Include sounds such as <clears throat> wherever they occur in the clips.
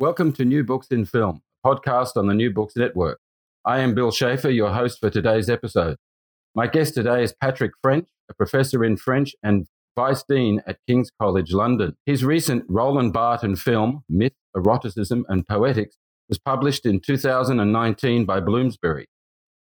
Welcome to New Books in Film, a podcast on the New Books Network. I am Bill Schaffer, your host for today's episode. My guest today is Patrick Ffrench, a professor in French and Vice Dean at King's College London. His recent Roland Barthes film, Myth, Eroticism and Poetics, was published in 2019 by Bloomsbury.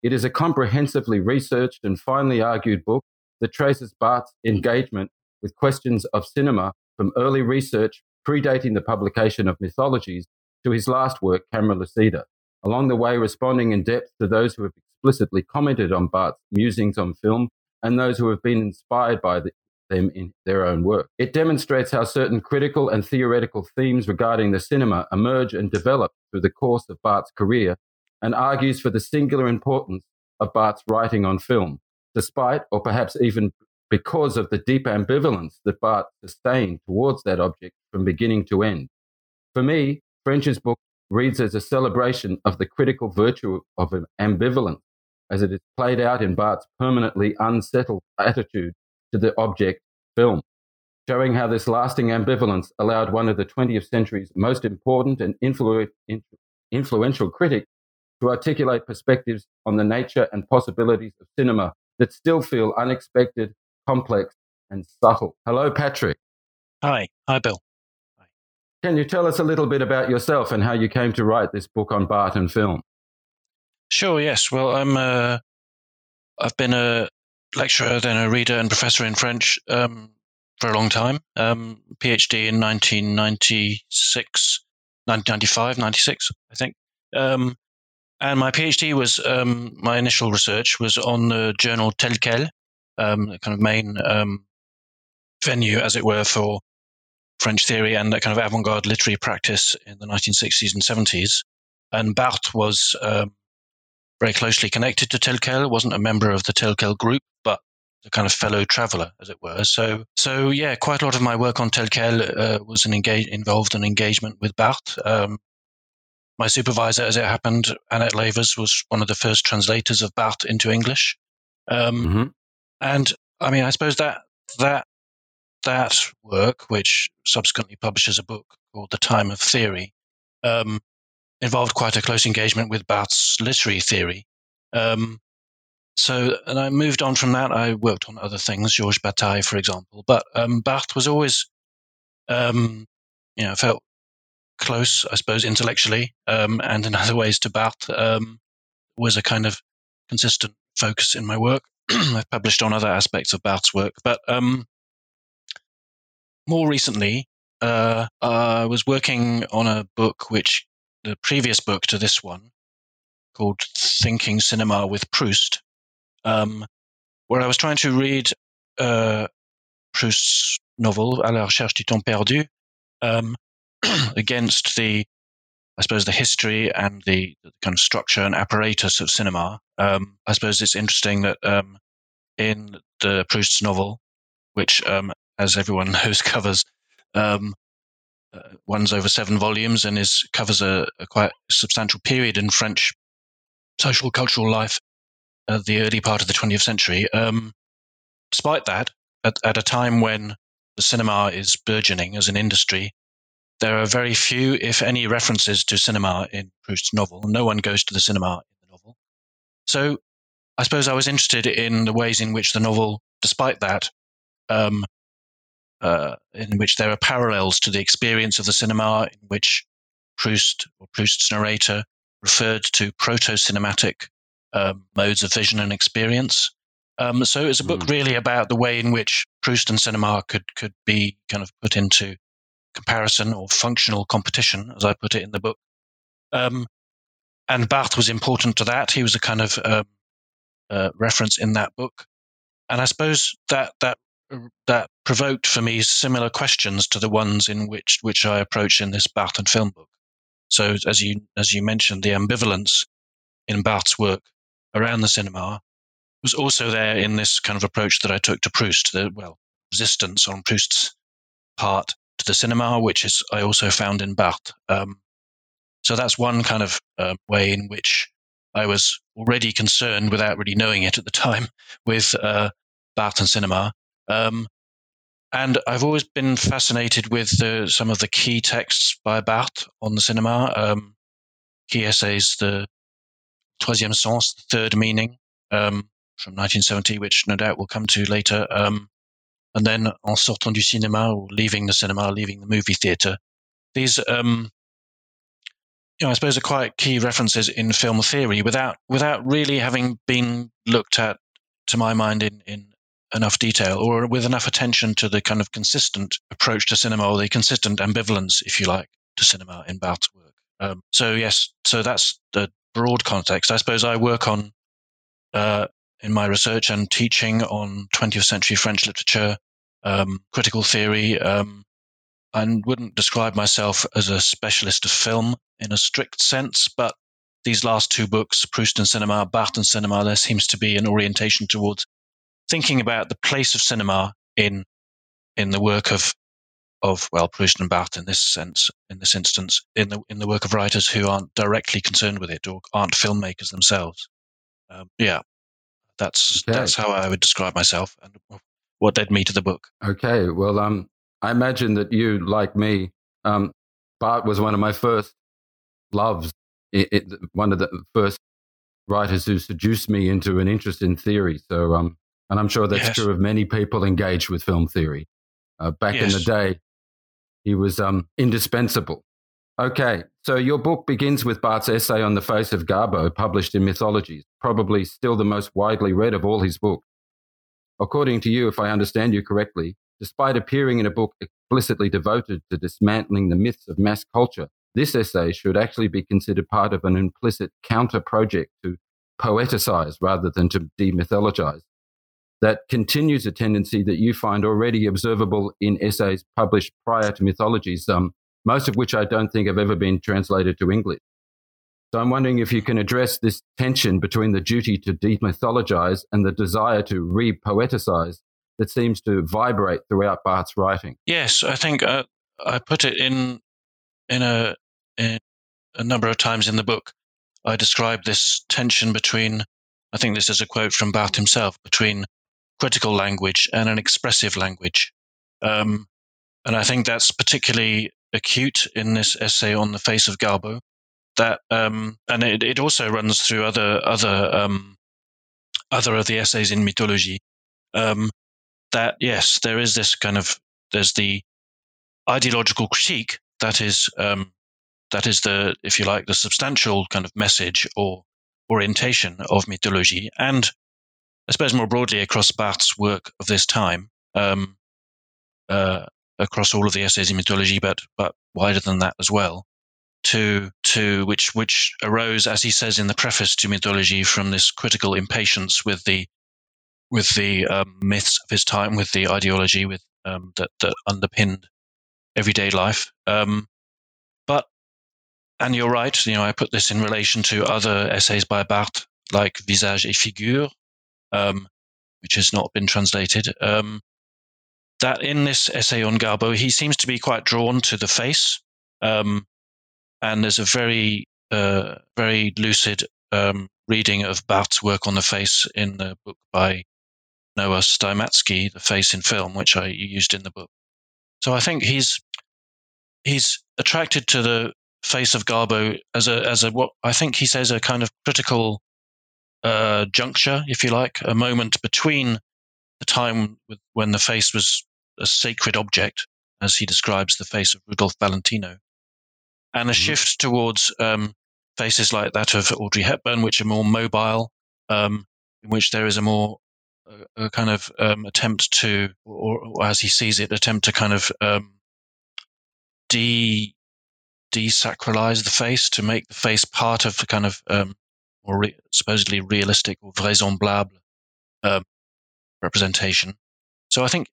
It is a comprehensively researched and finely argued book that traces Barthes' engagement with questions of cinema from early research predating the publication of mythologies to his last work, Camera Lucida, along the way responding in depth to those who have explicitly commented on Barthes's musings on film and those who have been inspired by the, them in their own work. It demonstrates how certain critical and theoretical themes regarding the cinema emerge and develop through the course of Barthes's career and argues for the singular importance of Barthes's writing on film, despite or perhaps even because of the deep ambivalence that Barthes sustained towards that object from beginning to end. For me, Ffrench's book reads as a celebration of the critical virtue of ambivalence as it is played out in Barthes's permanently unsettled attitude to the object film, showing how this lasting ambivalence allowed one of the 20th century's most important and influ- influential critics to articulate perspectives on the nature and possibilities of cinema that still feel unexpected, complex, and subtle. Hello, Patrick. Hi. Hi, Bill. Can you tell us a little bit about yourself and how you came to write this book on Barthes and film? Sure, yes. Well, I'm a, I've been a lecturer, then a reader and professor in French um, for a long time. Um, PhD in 1996, 1995, 96, I think. Um, and my PhD was, um, my initial research was on the journal Tel Quel, um, the kind of main um, venue, as it were, for French theory and that kind of avant garde literary practice in the 1960s and 70s. And Barthes was um, very closely connected to Tel Quel, wasn't a member of the Tel Quel group, but a kind of fellow traveler, as it were. So, so yeah, quite a lot of my work on Tel Quel uh, was an engage, involved an engagement with Barthes. Um, my supervisor, as it happened, Annette Lavers, was one of the first translators of Barthes into English. Um, mm-hmm. And I mean, I suppose that that that work, which subsequently publishes a book called The Time of Theory, um, involved quite a close engagement with Barthes' literary theory. Um, so, and I moved on from that. I worked on other things, Georges Bataille, for example. But um, was always, um, you know, felt close, I suppose, intellectually, um, and in other ways to Barthes. Um, was a kind of consistent focus in my work. <clears throat> I've published on other aspects of Barthes' work, but um, more recently, uh, I was working on a book which the previous book to this one called Thinking Cinema with Proust, um, where I was trying to read uh, Proust's novel À la recherche du temps perdu um, <clears throat> against the, I suppose, the history and the, the, kind of structure and apparatus of cinema. Um, I suppose it's interesting that um, in the Proust's novel, which, um, as everyone <laughs> knows, covers um, uh, one's over seven volumes and is covers a, a quite substantial period in French social cultural life the early part of the 20th century. Um, despite that, at, at a time when the cinema is burgeoning as an industry, there are very few, if any, references to cinema in Proust's novel. No one goes to the cinema in the novel. So I suppose I was interested in the ways in which the novel, despite that, um, uh, in which there are parallels to the experience of the cinema, in which Proust or Proust's narrator referred to proto cinematic um, modes of vision and experience. Um, so it's a book mm. really about the way in which Proust and cinema could could be kind of put into comparison or functional competition, as I put it in the book. Um, and Barthes was important to that. He was a kind of um, uh, reference in that book, and I suppose that that that provoked for me similar questions to the ones in which which I approach in this Barthes and film book. So, as you as you mentioned, the ambivalence in Barthes' work around the cinema was also there in this kind of approach that I took to Proust. The well, resistance on Proust's part to the cinema, which is I also found in Barthes. Um, so that's one kind of uh, way in which I was already concerned, without really knowing it at the time, <laughs> with uh, Barthes and cinema. Um, and I've always been fascinated with the, some of the key texts by Barthes on the cinema, um, key essays, the Troisième Sens, the third meaning, um, from 1970, which no doubt we'll come to later. Um, and then En sortant du cinéma, or leaving the cinema, leaving the movie theatre. These, um, you know, I suppose are quite key references in film theory without, without really having been looked at, to my mind, in, in enough detail or with enough attention to the kind of consistent approach to cinema or the consistent ambivalence, if you like, to cinema in Barthes' work. Um, so yes, so that's the broad context. I suppose I work on uh, in my research and teaching on 20th century French literature, um, critical theory, um, and wouldn't describe myself as a specialist of film in a strict sense, but these last two books, Proust and Cinema, Barthes and Cinema, there seems to be an orientation towards thinking about the place of cinema in in the work of of well Proust and Barthes in this sense, in this instance, in the in the work of writers who aren't directly concerned with it or aren't filmmakers themselves. Um, yeah, that's okay. that's how I would describe myself and what led me to the book. Okay, well, um, I imagine that you, like me, um, Barthes was one of my first loves. It, it, one of the first writers who seduced me into an interest in theory. So, um, and I'm sure that's yes. true of many people engaged with film theory. Uh, back yes. in the day, he was um, indispensable. Okay, so your book begins with Barthes's essay on the face of Garbo, published in Mythologies, probably still the most widely read of all his books. According to you, if I understand you correctly, despite appearing in a book explicitly devoted to dismantling the myths of mass culture, this essay should actually be considered part of an implicit counter project to poeticize rather than to demythologize that continues a tendency that you find already observable in essays published prior to mythologies, um, most of which I don't think have ever been translated to English. So I'm wondering if you can address this tension between the duty to demythologize and the desire to re-poeticize that seems to vibrate throughout Barthes' writing. Yes, I think uh, I put it in in a in a number of times in the book. I describe this tension between. I think this is a quote from Barthes himself between critical language and an expressive language. Um, and I think that's particularly acute in this essay on the face of Garbo. That um, and it, it also runs through other other um, other of the essays in mythology. Um, that yes, there is this kind of there's the ideological critique that is um, that is the if you like the substantial kind of message or orientation of mythology, and I suppose more broadly across Barthes's work of this time, um, uh, across all of the essays in mythology, but but wider than that as well, to to which which arose, as he says in the preface to mythology, from this critical impatience with the with the um, myths of his time, with the ideology with um, that that underpinned everyday life. Um, but and you're right, you know, I put this in relation to other essays by Barthes like Visage et Figure, um, which has not been translated, um, that in this essay on Garbo, he seems to be quite drawn to the face. Um, and there's a very, uh, very lucid um, reading of Barthes's work on the face in the book by Noa Steimatsky, The Face in Film, which I used in the book. So I think he's he's attracted to the face of Garbo as a as a what I think he says a kind of critical uh, juncture, if you like, a moment between the time with, when the face was a sacred object, as he describes the face of Rudolph Valentino, and a mm-hmm. shift towards um, faces like that of Audrey Hepburn, which are more mobile, um, in which there is a more a, a kind of um, attempt to, or, or, as he sees it, attempt to kind of um, de desacralize the face to make the face part of the kind of um, more re- supposedly realistic or vraisemblable um, representation. So I think,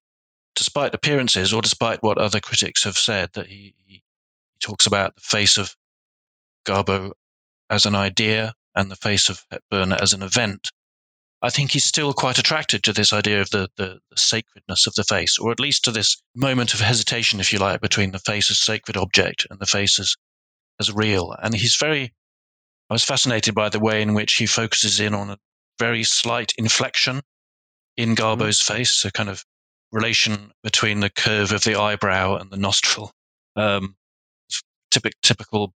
despite appearances, or despite what other critics have said, that he, he talks about the face of Garbo as an idea and the face of Hepburn as an event, I think he's still quite attracted to this idea of the, the, the, sacredness of the face, or at least to this moment of hesitation, if you like, between the face as sacred object and the face as, as real. And he's very, I was fascinated by the way in which he focuses in on a very slight inflection in mm-hmm. Garbo's mm-hmm. face, a kind of relation between the curve of the eyebrow and the nostril. Um, typical, typical,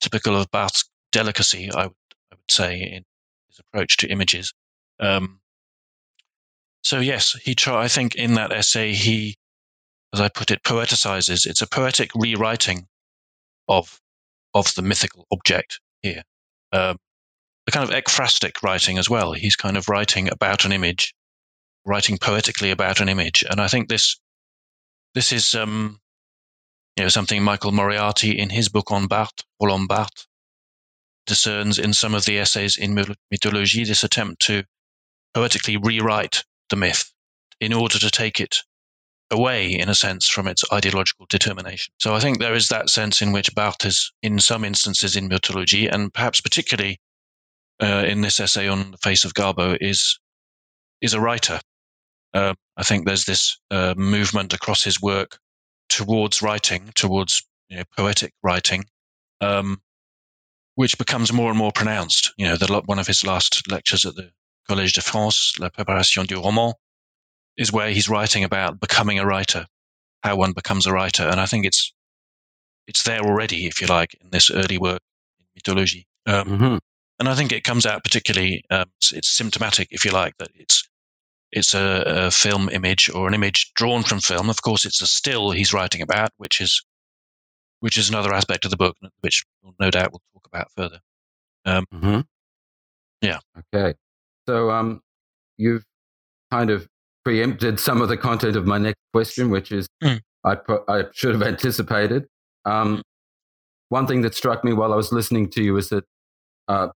typical of Barthes's delicacy, I would, I would say, in his approach to images. Um, so yes, he try. I think in that essay, he, as I put it, poeticizes. It's a poetic rewriting of of the mythical object here. Um, a kind of ekphrastic writing as well. He's kind of writing about an image, writing poetically about an image, and I think this this is um, you know something Michael Moriarty in his book on Barthes, Roland Barthes, discerns in some of the essays in Mythologie this attempt to poetically rewrite the myth in order to take it away, in a sense, from its ideological determination. So I think there is that sense in which Barthes in some instances in mythology, and perhaps particularly uh, in this essay on the face of Garbo, is is a writer. Uh, I think there's this uh, movement across his work towards writing, towards you know, poetic writing, um, which becomes more and more pronounced. You know, the, one of his last lectures at the Collège de France, La Préparation du Roman, is where he's writing about becoming a writer, how one becomes a writer. And I think it's, it's there already, if you like, in this early work in mythology. Um, mm-hmm. And I think it comes out particularly, um, it's, it's, symptomatic, if you like, that it's, it's a, a, film image or an image drawn from film. Of course, it's a still he's writing about, which is, which is another aspect of the book, which no doubt we'll talk about further. Um, mm-hmm. Yeah. Okay. So um, you've kind of preempted some of the content of my next question, which is mm. I, I should have anticipated. Um, hmm. one thing that struck me while I was listening to you is that uh,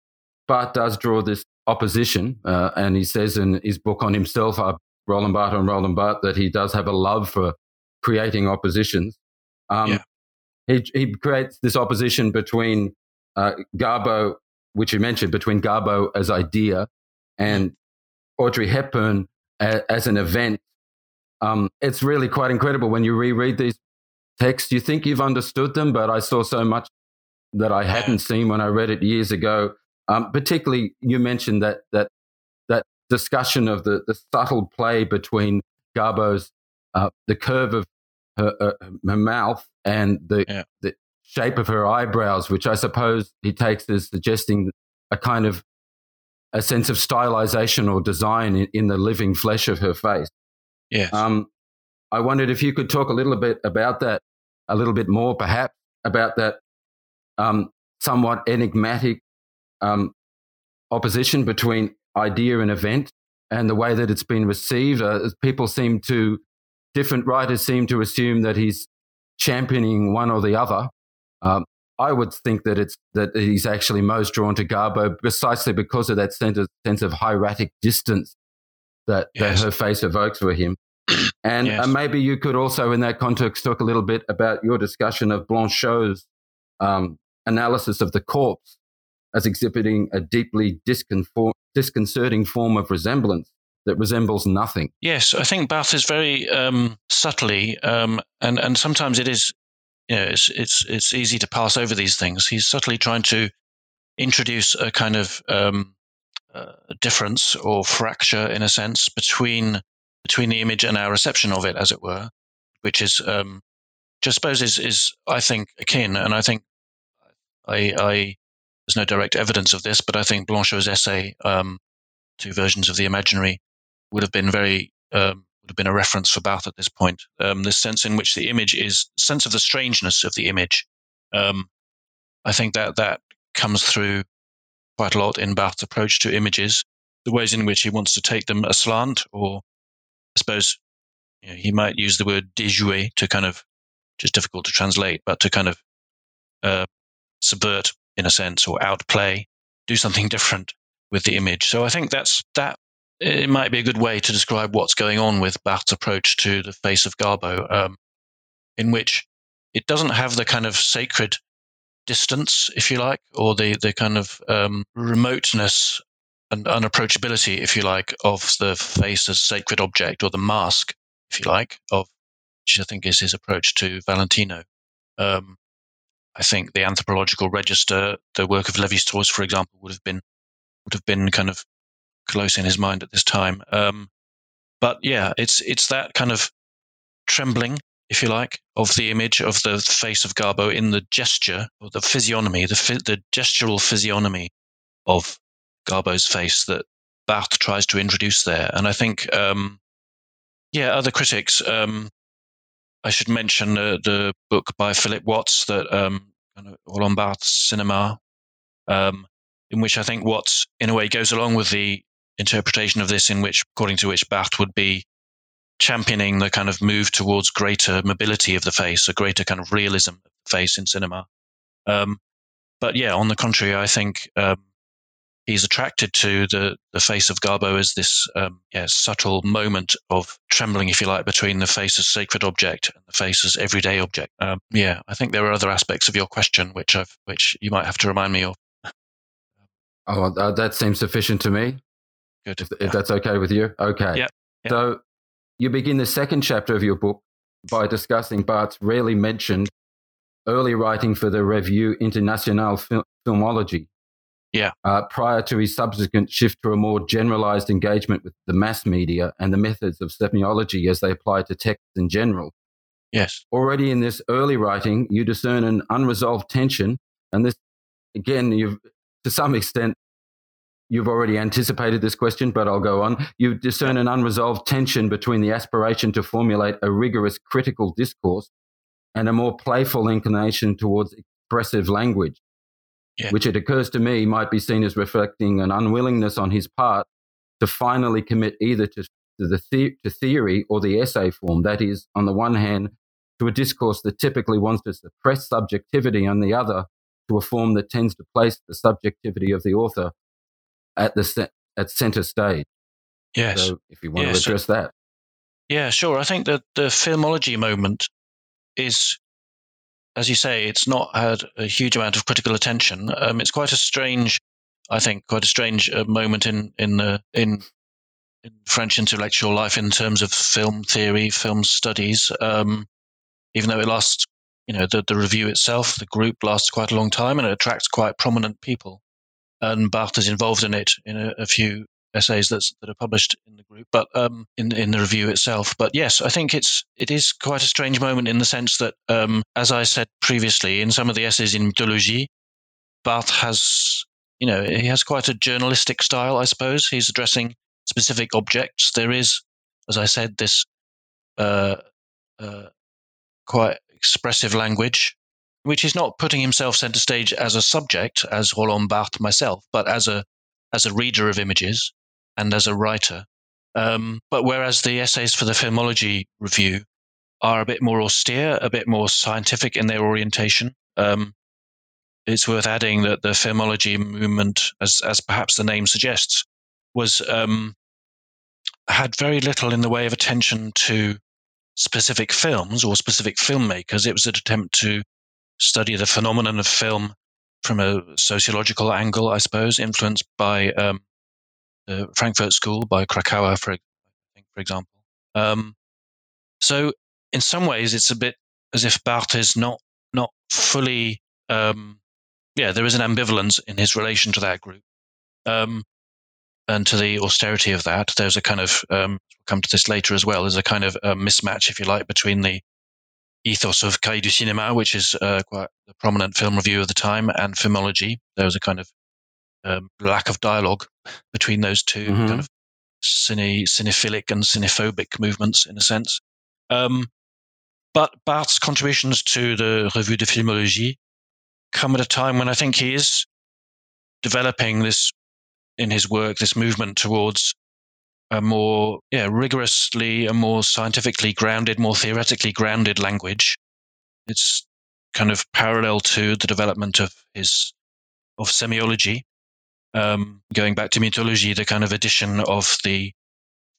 Barthes does draw this opposition, uh, and he says in his book on himself, uh, Roland Barthes on Roland Barthes, that he does have a love for creating oppositions. Um, yeah. he, he creates this opposition between uh, Garbo, which you mentioned, between Garbo as idea and Audrey Hepburn as, as an event. Um, it's really quite incredible when you reread these texts. You think you've understood them, but I saw so much that I hadn't seen when I read it years ago. Um, particularly, you mentioned that that that discussion of the the subtle play between Garbo's uh, the curve of her, uh, her mouth and the yeah. the shape of her eyebrows, which I suppose he takes as suggesting a kind of a sense of stylization or design in, in the living flesh of her face. Yeah. Um, I wondered if you could talk a little bit about that, a little bit more, perhaps, about that um, somewhat enigmatic um, opposition between idea and event and the way that it's been received. Uh, people seem to, different writers seem to assume that he's championing one or the other. Um, I would think that it's that he's actually most drawn to Garbo precisely because of that sense of, sense of hieratic distance that, yes. that her face evokes for him. <clears throat> And yes. uh, maybe you could also, in that context, talk a little bit about your discussion of Blanchot's um, analysis of the corpse as exhibiting a deeply disconcerting form of resemblance that resembles nothing. Yes, I think Barthes is very um, subtly, um, and and sometimes it is, you know, it's it's it's easy to pass over these things. He's subtly trying to introduce a kind of um, uh, difference or fracture, in a sense, between between the image and our reception of it, as it were, which is, um, just suppose is is I think akin, and I think I, I there's no direct evidence of this, but I think Blanchot's essay, um, two versions of the imaginary, would have been very um, have been a reference for Barthes at this point. Um, the sense in which the image is sense of the strangeness of the image. Um, I think that that comes through quite a lot in Barthes's approach to images, the ways in which he wants to take them aslant, or I suppose you know, he might use the word déjouer to kind of, which is difficult to translate, but to kind of uh, subvert in a sense or outplay, do something <laughs> different with the image. So I think that's that. It might be a good way to describe what's going on with Barthes' approach to the face of Garbo, um, in which it doesn't have the kind of sacred distance, if you like, or the the kind of um, remoteness and unapproachability, if you like, of the face as sacred object or the mask, if you like, of which I think is his approach to Valentino. Um, I think the anthropological register, the work of Levi Strauss, for example, would have been would have been kind of close in his mind at this time. Um, but yeah, it's it's that kind of trembling, if you like, of the image of the face of Garbo in the gesture or the physiognomy, the the gestural physiognomy of Garbo's face that Barthes tries to introduce there. And I think, um, yeah, other critics, um, I should mention uh, the book by Philip Watts that um, Roland cinema, um, in which I think Watts, in a way, goes along with the interpretation of this, in which, according to which Barthes would be championing the kind of move towards greater mobility of the face, a greater kind of realism of the face in cinema. Um, but yeah, on the contrary, I think um, he's attracted to the, the face of Garbo as this um, yeah, subtle moment of trembling, if you like, between the face as sacred object and the face as everyday object. Um, yeah, I think there are other aspects of your question which I've, which you might have to remind me of. Oh, that seems sufficient to me. Good. If, if that's okay with you. Okay. Yeah. Yep. So you begin the second chapter of your book by discussing Barthes's rarely mentioned early writing for the Revue Internationale Fil- Filmology yeah. Uh, prior to his subsequent shift to a more generalized engagement with the mass media and the methods of semiology as they apply to text in general. Yes. Already in this early writing, you discern an unresolved tension. And this, again, you've, to some extent, you've already anticipated this question, but I'll go on. You discern an unresolved tension between the aspiration to formulate a rigorous critical discourse and a more playful inclination towards expressive language yeah. which it occurs to me might be seen as reflecting an unwillingness on his part to finally commit either to, to the, the to theory or the essay form. That is, on the one hand, to a discourse that typically wants to suppress subjectivity, on the other, to a form that tends to place the subjectivity of the author at the at center stage. Yes. So, if you want yes. to address that. Yeah, sure. I think that the filmology moment is as you say, it's not had a huge amount of critical attention. Um, it's quite a strange, I think, quite a strange uh, moment in in the in, in French intellectual life in terms of film theory, film studies. Um, even though it lasts, you know, the, the review itself, the group lasts quite a long time and it attracts quite prominent people. And Barthes is involved in it in a, a few essays that's, that are published in the group, but um, in in the review itself. But yes, I think it's it is quite a strange moment in the sense that, um, as I said previously, in some of the essays in mythologie, Barthes has you know he has quite a journalistic style, I suppose. He's addressing specific objects. There is, as I said, this uh, uh, quite expressive language which is not putting himself center stage as a subject, as Roland Barthes myself, but as a as a reader of images and as a writer. Um, but whereas the essays for the Filmology review are a bit more austere, a bit more scientific in their orientation, um, it's worth adding that the Filmology movement, as, as perhaps the name suggests, was um, had very little in the way of attention to specific films or specific filmmakers. It was an attempt to study the phenomenon of film from a sociological angle, I suppose, influenced by um, the Frankfurt School by Kracauer, for, for example. Um, so in some ways, it's a bit as if Barthes is not not fully. Um, yeah, there is an ambivalence in his relation to that group, um, and to the austerity of that. There's a kind of um, we'll come to this later as well. There's a kind of a mismatch, if you like, between the ethos of Cahiers du Cinéma, which is uh, quite the prominent film review of the time, and filmology. There was a kind of um, lack of dialogue between those 2 Mhm. kind of cine, cinephilic and cinephobic movements, in a sense. Um, but Barthes' contributions to the Revue de Filmologie come at a time when I think he is developing this in his work, this movement towards a more yeah, rigorously, a more scientifically grounded, more theoretically grounded language. It's kind of parallel to the development of his of semiology. Um, going back to mythology, the kind of addition of the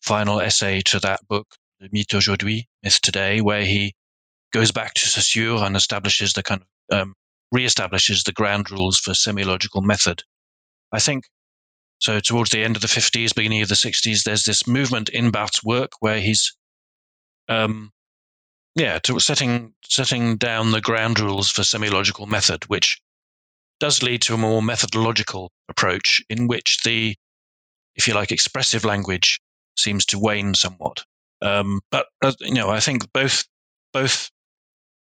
final essay to that book, the Mythe aujourd'hui, Myth Today, where he goes back to Saussure and establishes the kind of um, reestablishes the ground rules for semiological method. I think so. Towards the end of the 50s, beginning of the 60s, there's this movement in Barthes' work where he's, um, yeah, setting setting down the ground rules for semiological method, which does lead to a more methodological approach in which the, if you like, expressive language seems to wane somewhat. Um, but uh, you know, I think both both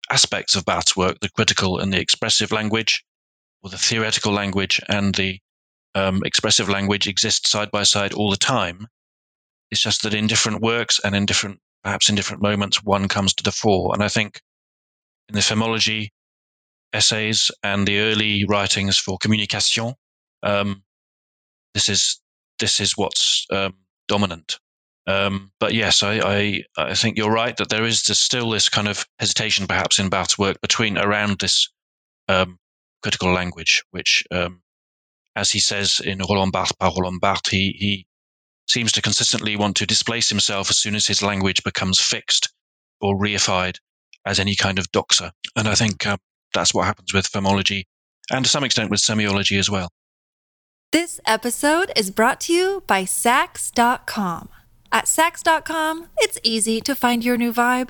aspects of Barthes' work, the critical and the expressive language, or the theoretical language and the um, expressive language, exist side by side all the time. It's just that in different works and in different, perhaps in different moments, one comes to the fore. And I think in the filmology essays and the early writings for communication, um, this is this is what's um, dominant. Um, but yes, I, I, I think you're right that there is this, still this kind of hesitation, perhaps, in Barthes' work between around this um, critical language, which, um, as he says in Roland Barthes par Roland Barthes, he, he seems to consistently want to displace himself as soon as his language becomes fixed or reified as any kind of doxa. And I think uh, that's what happens with filmology and to some extent with semiology as well. This episode is brought to you by Saks.com. At Saks.com, it's easy to find your new vibe.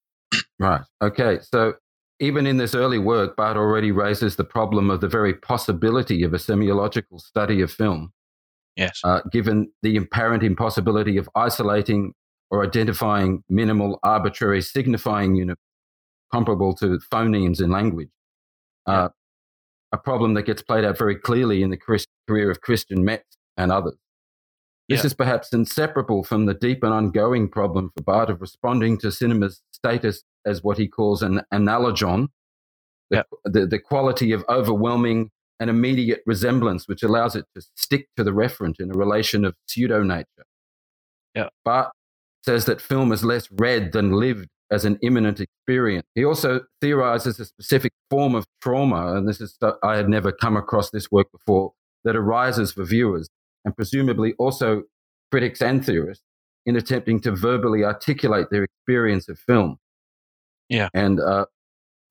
Right. Okay. So even in this early work, Barthes already raises the problem of the very possibility of a semiological study of film, Yes. uh, given the apparent impossibility of isolating or identifying minimal arbitrary signifying units comparable to phonemes in language. Uh, A problem that gets played out very clearly in the Chris- career of Christian Metz and others. This Yeah. is perhaps inseparable from the deep and ongoing problem for Barthes of responding to cinema's status as what he calls an analogon, the, Yeah. the, the quality of overwhelming and immediate resemblance, which allows it to stick to the referent in a relation of pseudo nature. Yeah. Barthes says that film is less read than lived as an immanent experience. He also theorizes a specific form of trauma, and this is I had never come across this work before, that arises for viewers and presumably also critics and theorists in attempting to verbally articulate their experience of film. Yeah. And uh,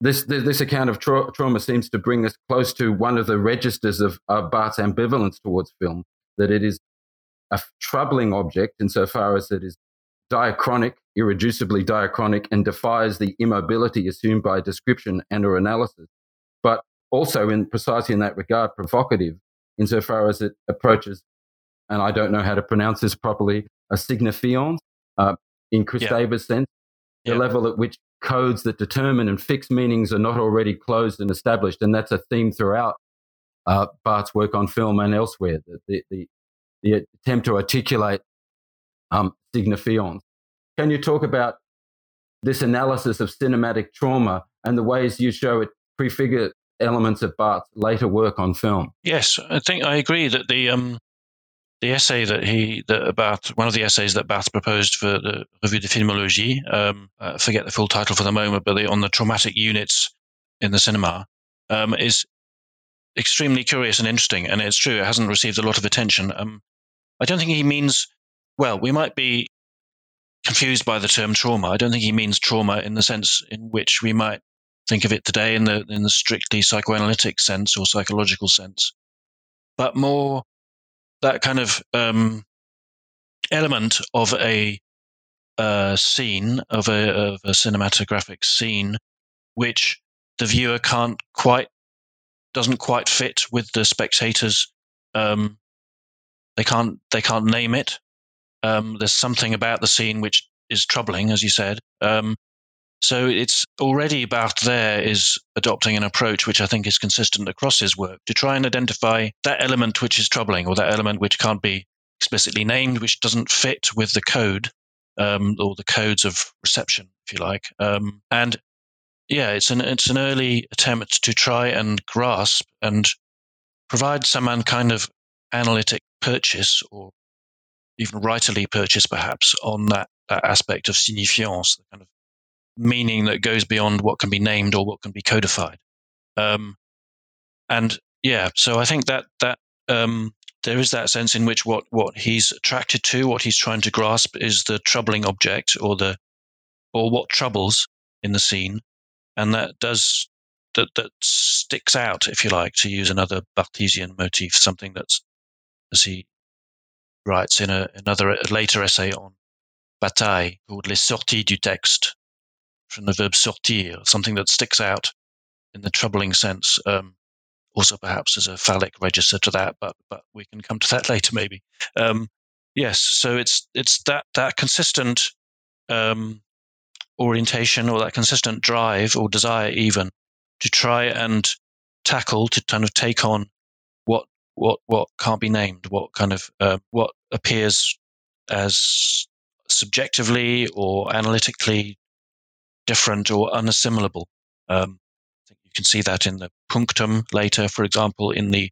this, this this account of tra- trauma seems to bring us close to one of the registers of, of Barthes's ambivalence towards film, that it is a troubling object insofar as it is diachronic, irreducibly diachronic, and defies the immobility assumed by description and or analysis, but also in precisely in that regard provocative insofar as it approaches, and I don't know how to pronounce this properly, a signifiance uh, in Chris Yeah. Davis' sense, the Yeah. level at which codes that determine and fix meanings are not already closed and established. And that's a theme throughout uh, Barthes's work on film and elsewhere. The, the, the attempt to articulate um, signifiance. Can you talk about this analysis of cinematic trauma and the ways you show it prefigure elements of Barthes's later work on film? Yes, I think I agree that the um, the essay that he that about one of the essays that Barthes proposed for the Revue de Filmologie, um, forget the full title for the moment, but the, on the traumatic units in the cinema um, is extremely curious and interesting. And it's true, it hasn't received a lot of attention. Um, I don't think he means well. We might be confused by the term trauma. I don't think he means trauma in the sense in which we might think of it today in the in the strictly psychoanalytic sense or psychological sense, but more that kind of um, element of a uh, scene of a, of a cinematographic scene, which the viewer can't quite doesn't quite fit with the spectators. Um, they can't they can't name it. Um, there's something about the scene which is troubling, as you said. Um, so it's already Barthes there is adopting an approach which I think is consistent across his work to try and identify that element which is troubling or that element which can't be explicitly named, which doesn't fit with the code um, or the codes of reception, if you like. Um, and yeah, it's an it's an early attempt to try and grasp and provide some kind of analytic purchase or even writerly purchase, perhaps, on that, that aspect of signifiance, the kind of meaning that goes beyond what can be named or what can be codified. Um, and yeah, so I think that that um, there is that sense in which what what he's attracted to, what he's trying to grasp, is the troubling object or the or what troubles in the scene, and that does that that sticks out, if you like, to use another Barthesian motif, something that's as he writes in a, another a later essay on Bataille called Les Sorties du Texte, from the verb sortir, something that sticks out in the troubling sense. Um, also, perhaps as a phallic register to that, but but we can come to that <laughs> later, maybe. Um, yes, so it's it's that that consistent um, orientation or that consistent drive or desire, even to try and tackle to kind of take on what what what can't be named, what kind of uh, what appears as subjectively or analytically different or unassimilable. Um, I think you can see that in the punctum later, for example, in the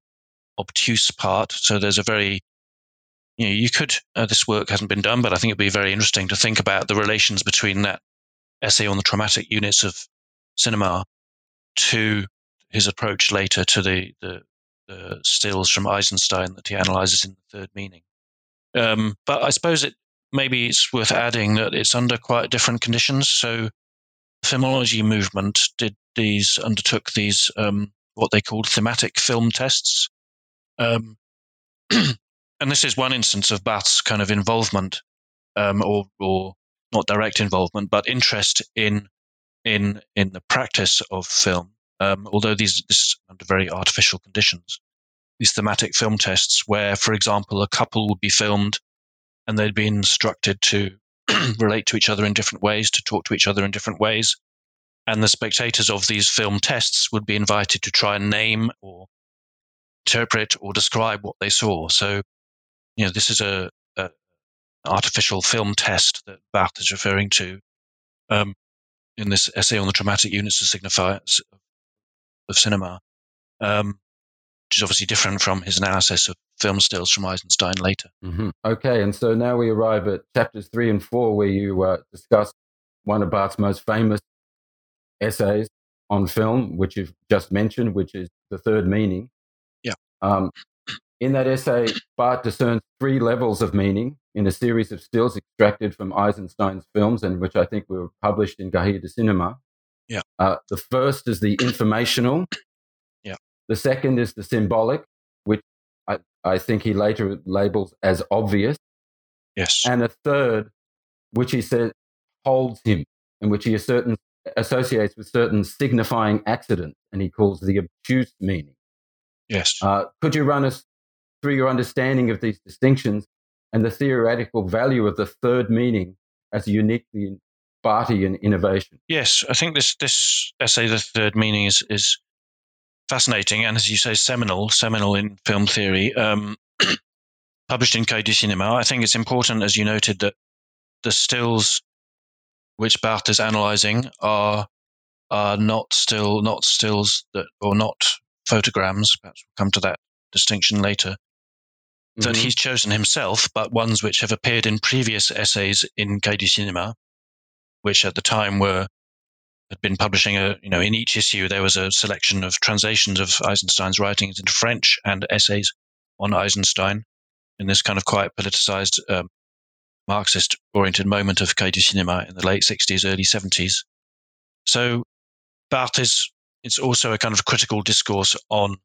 obtuse part. So there's a very, you know, you could, uh, this work hasn't been done, but I think it'd be very interesting to think about the relations between that essay on the traumatic units of cinema to his approach later to the, the, the stills from Eisenstein that he analyzes in the third meaning. Um, but I suppose it maybe it's worth adding that it's under quite different conditions. So filmology movement did these undertook these um, what they called thematic film tests, um, <clears throat> and this is one instance of Barthes's kind of involvement, um, or or not direct involvement, but interest in in in the practice of film. Um, although these this under very artificial conditions, these thematic film tests, where, for example, a couple would be filmed, and they'd be instructed to <clears throat> relate to each other in different ways, to talk to each other in different ways. And the spectators of these film tests would be invited to try and name or interpret or describe what they saw. So, you know, this is a, a artificial film test that Barthes is referring to um, in this essay on the traumatic units of signifiers of cinema, um, which is obviously different from his analysis of film stills from Eisenstein later. Mm-hmm. Okay, and so now we arrive at chapters three and four, where you uh, discuss one of Barthes's most famous essays on film, which you've just mentioned, which is the third meaning. Yeah. Um, in that essay, Barthes discerns three levels of meaning in a series of stills extracted from Eisenstein's films, and which I think were published in Cahiers du Cinéma. Yeah. Uh, the first is the informational. The second is the symbolic, which I, I think he later labels as obvious. Yes. And a third, which he says holds him, in which he certain, associates with certain signifying accidents, and he calls the obtuse meaning. Yes. Uh, could you run us through your understanding of these distinctions and the theoretical value of the third meaning as a uniquely Barthian innovation. Yes, I think this this essay, the third meaning, is is fascinating and, as you say, seminal, seminal in film theory. Um, <clears throat> published in Cahiers du Cinéma. I think it's important, as you noted, that the stills which Barthes is analyzing are are not still not stills that or not photograms. Perhaps we'll come to that distinction later. Mm-hmm. That he's chosen himself, but ones which have appeared in previous essays in Cahiers du Cinéma, which at the time were had been publishing a you know in each issue there was a selection of translations of Eisenstein's writings into French and essays on Eisenstein in this kind of quite politicized um, Marxist oriented moment of Cahiers du Cinéma in the late 60s, early 70s. So Barthes is it's also a kind of critical discourse on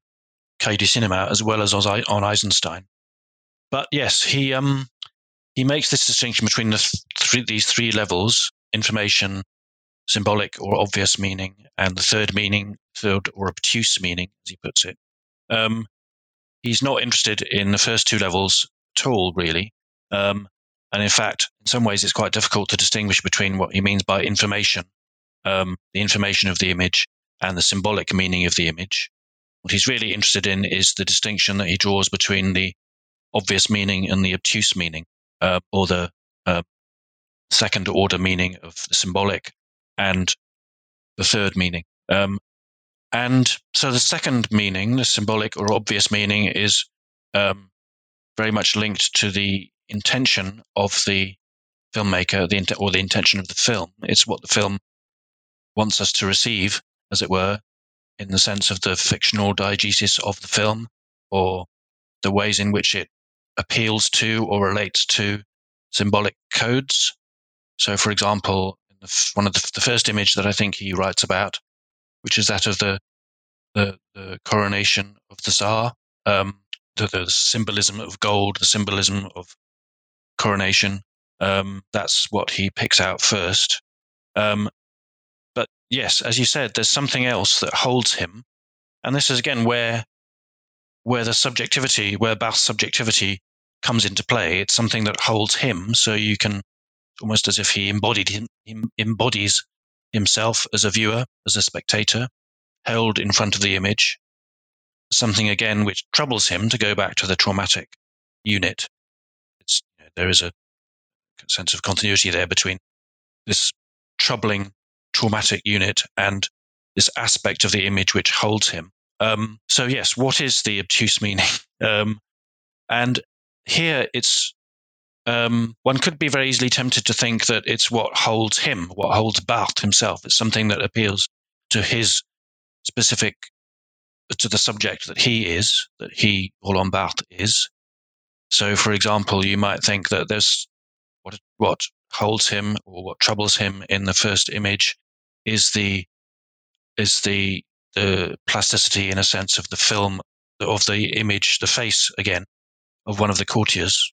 Cahiers du Cinéma as well as on Eisenstein. But yes, he um, he makes this distinction between the th- these three levels: information, symbolic or obvious meaning, and the third meaning, third or obtuse meaning, as he puts it. Um, he's not interested in the first two levels at all, really. Um, and in fact, in some ways, it's quite difficult to distinguish between what he means by information, um, the information of the image, and the symbolic meaning of the image. What he's really interested in is the distinction that he draws between the obvious meaning and the obtuse meaning, uh, or the uh, second order meaning of the symbolic and the third meaning. Um, and so the second meaning, the symbolic or obvious meaning, is um, very much linked to the intention of the filmmaker, the or the intention of the film. It's what the film wants us to receive, as it were, in the sense of the fictional diegesis of the film, or the ways in which it appeals to or relates to symbolic codes. So, for example, one of the, the first image that I think he writes about, which is that of the the, the coronation of the Tsar, um, the, the, symbolism of gold, the symbolism of coronation. Um, that's what he picks out first. Um, but yes, as you said, there's something else that holds him, and this is again where where the subjectivity, where Barthes's subjectivity comes into play. It's something that holds him, so you can almost as if he embodied him, him embodies himself as a viewer, as a spectator, held in front of the image. Something again which troubles him to go back to the traumatic unit. You know, there is a sense of continuity there between this troubling traumatic unit and this aspect of the image which holds him. Um, so yes, what is the obtuse meaning? <laughs> Um, and here it's um, one could be very easily tempted to think that it's what holds him, what holds Barthes himself. It's something that appeals to his specific, to the subject that he is, that he, Roland Barthes, is. So, for example, you might think that there's what, what holds him or what troubles him in the first image is the, is the, the plasticity, in a sense, of the film, of the image, the face again, of one of the courtiers,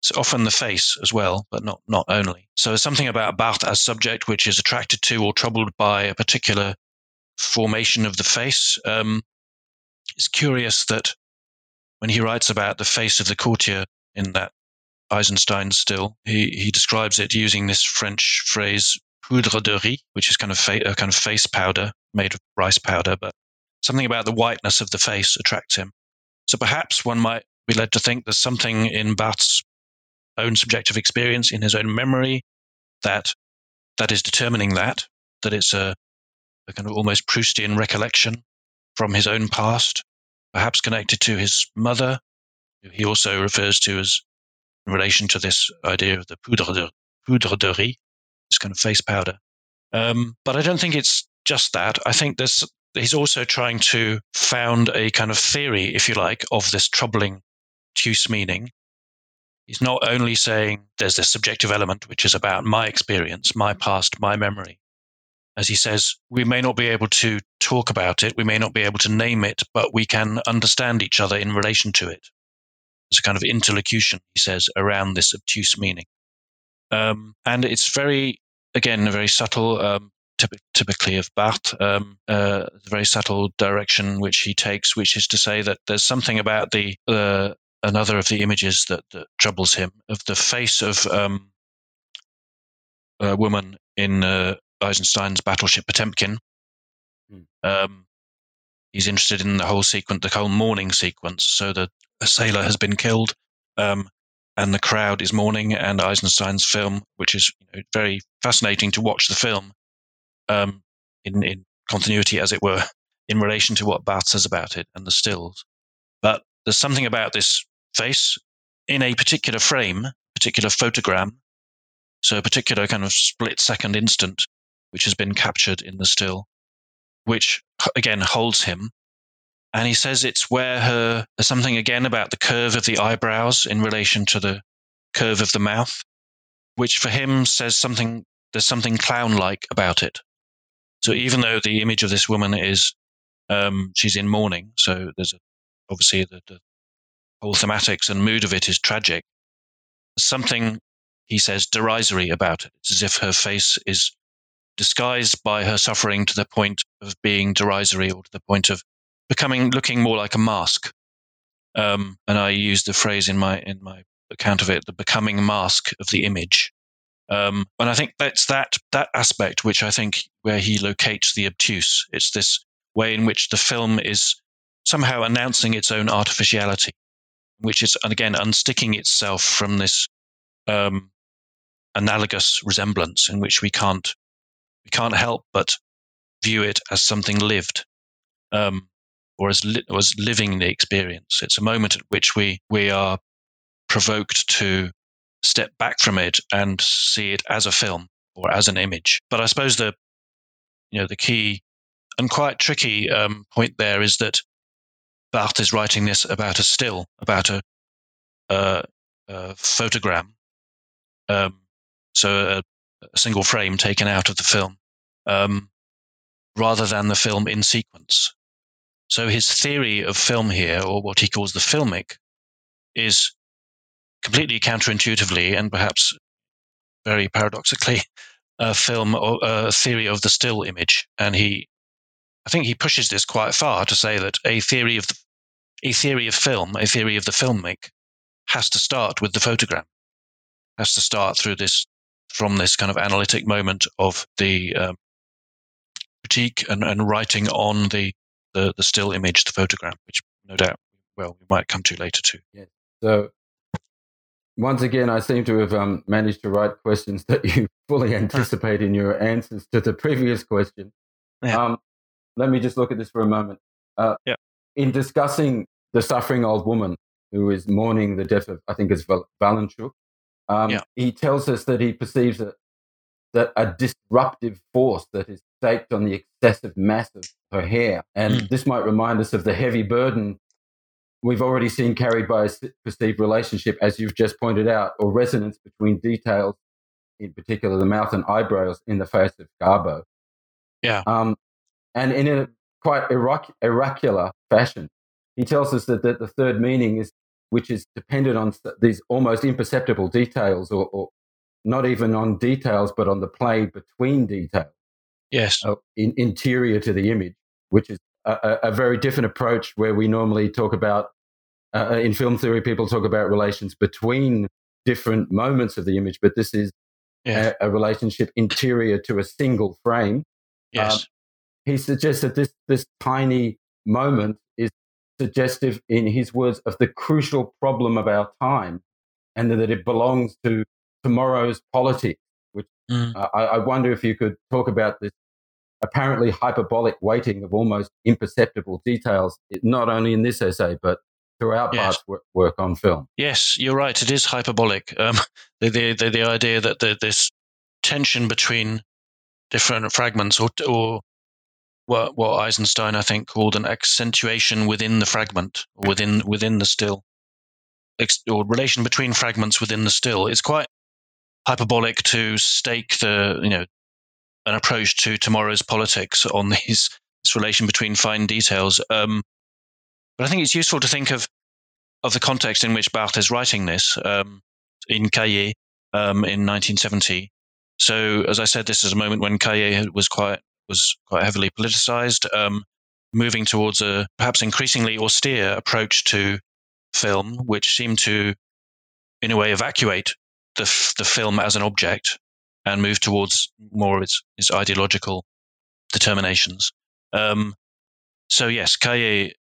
it's often the face as well, but not, not only. So there's something about Barthes as subject which is attracted to or troubled by a particular formation of the face. Um, it's curious that when he writes about the face of the courtier in that Eisenstein still, he, he describes it using this French phrase poudre de riz, which is kind of fa- a kind of face powder made of rice powder, but something about the whiteness of the face attracts him. So perhaps one might be led to think there's something in Barthes' own subjective experience, in his own memory, that that is determining that, that it's a, a kind of almost Proustian recollection from his own past, perhaps connected to his mother, who he also refers to as in relation to this idea of the poudre de, poudre de riz, this kind of face powder. Um, but I don't think it's just that. I think this, he's also trying to found a kind of theory, if you like, of this troubling obtuse meaning He's not only saying there's this subjective element, which is about my experience, my past, my memory. As he says, we may not be able to talk about it, we may not be able to name it, but we can understand each other in relation to it. There's a kind of interlocution, he says, around this obtuse meaning. Um, and it's very, again, a very subtle, um, typically of Barthes, um, uh, very subtle direction which he takes, which is to say that there's something about the uh, another of the images that, that troubles him of the face of um, a woman in uh, Eisenstein's Battleship Potemkin. Hmm. Um, he's interested in the whole sequence, the whole mourning sequence. So that a sailor has been killed, um, and the crowd is mourning, and Eisenstein's film, which is you know, very fascinating to watch the film um, in, in continuity, as it were, in relation to what Barthes says about it and the stills. But there's something about this face in a particular frame, particular photogram, so a particular kind of split second instant, which has been captured in the still, which again holds him. And he says it's where her, there's something again about the curve of the eyebrows in relation to the curve of the mouth, which for him says something, there's something clown like about it. So even though the image of this woman is, um, she's in mourning, so there's a, obviously the, the whole thematics and mood of it is tragic. Something, he says, derisory about it. It's as if her face is disguised by her suffering to the point of being derisory or to the point of becoming, looking more like a mask. Um, and I use the phrase in my, in my account of it, the becoming mask of the image. Um, and I think that's that, that aspect which I think where he locates the obtuse. It's this way in which the film is somehow announcing its own artificiality which is again unsticking itself from this um, analogous resemblance in which we can't we can't help but view it as something lived um, or as li- as living the experience. It's a moment at which we we are provoked to step back from it and see it as a film or as an image. But I suppose the you know the key and quite tricky um, point there is that Barthes is writing this about a still, about a, a, a photogram. Um, so a, a, single frame taken out of the film, um, rather than the film in sequence. So his theory of film here, or what he calls the filmic, is completely counterintuitively and perhaps very paradoxically a film or a theory of the still image. And he I think he pushes this quite far to say that a theory of the, a theory of film, a theory of the filmic, has to start with the photogram, has to start through this from this kind of analytic moment of the um, critique and, and writing on the, the the still image, the photogram, which no doubt, well, we might come to later too. Yeah. So once again, I seem to have um, managed to write questions that you <laughs> fully anticipate in your answers to the previous question. Yeah. Um, let me just look at this for a moment. Uh, yeah. In discussing the suffering old woman who is mourning the death of, I think it's Val- Valenchuk, um, yeah. he tells us that he perceives a, that a disruptive force that is staked on the excessive mass of her hair. And mm. this might remind us of the heavy burden we've already seen carried by a perceived relationship, as you've just pointed out, or resonance between details, in particular the mouth and eyebrows in the face of Garbo. Yeah. Um, and in a quite oracular fashion, he tells us that, that the third meaning is, which is dependent on these almost imperceptible details, or, or not even on details, but on the play between details. Yes. Uh, in, interior to the image, which is a, a, very different approach where we normally talk about, uh, uh, in film theory, people talk about relations between different moments of the image, but this is yes. a, a, relationship interior to a single frame. Yes. Um, he suggests that this, this tiny moment is suggestive, in his words, of the crucial problem of our time and that it belongs to tomorrow's politics. Which mm. uh, I, I wonder if you could talk about this apparently hyperbolic weighting of almost imperceptible details, not only in this essay, but throughout yes. Work, work, on film. Yes, you're right. It is hyperbolic. Um, <laughs> the, the, the, the, idea that the, this tension between different fragments or, or what what Eisenstein I think called an accentuation within the fragment within within the still or relation between fragments within the still is quite hyperbolic to stake the you know an approach to tomorrow's politics on <laughs> these this relation between fine details. Um, but I think it's useful to think of of the context in which Barthes is writing this um, in Cahiers um, in 1970. So, as I said, this is a moment when Cahiers was quite was quite heavily politicized, um, moving towards a perhaps increasingly austere approach to film, which seemed to, in a way, evacuate the, f- the film as an object and move towards more of its, its ideological determinations. Um, so yes, Cahiers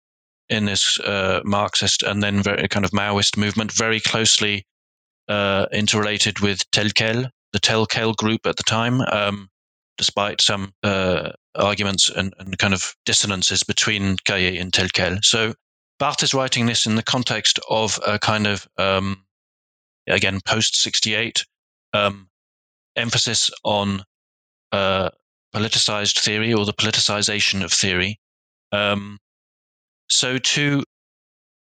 in this uh, Marxist and then very kind of Maoist movement, very closely uh, interrelated with Tel Quel, the Tel Quel group at the time, um, despite some uh, arguments and, and, kind of dissonances between Cahiers and Tel Quel. So Barthes is writing this in the context of a kind of, um, again, post 68 um, emphasis on uh, politicized theory or the politicization of theory. Um, so to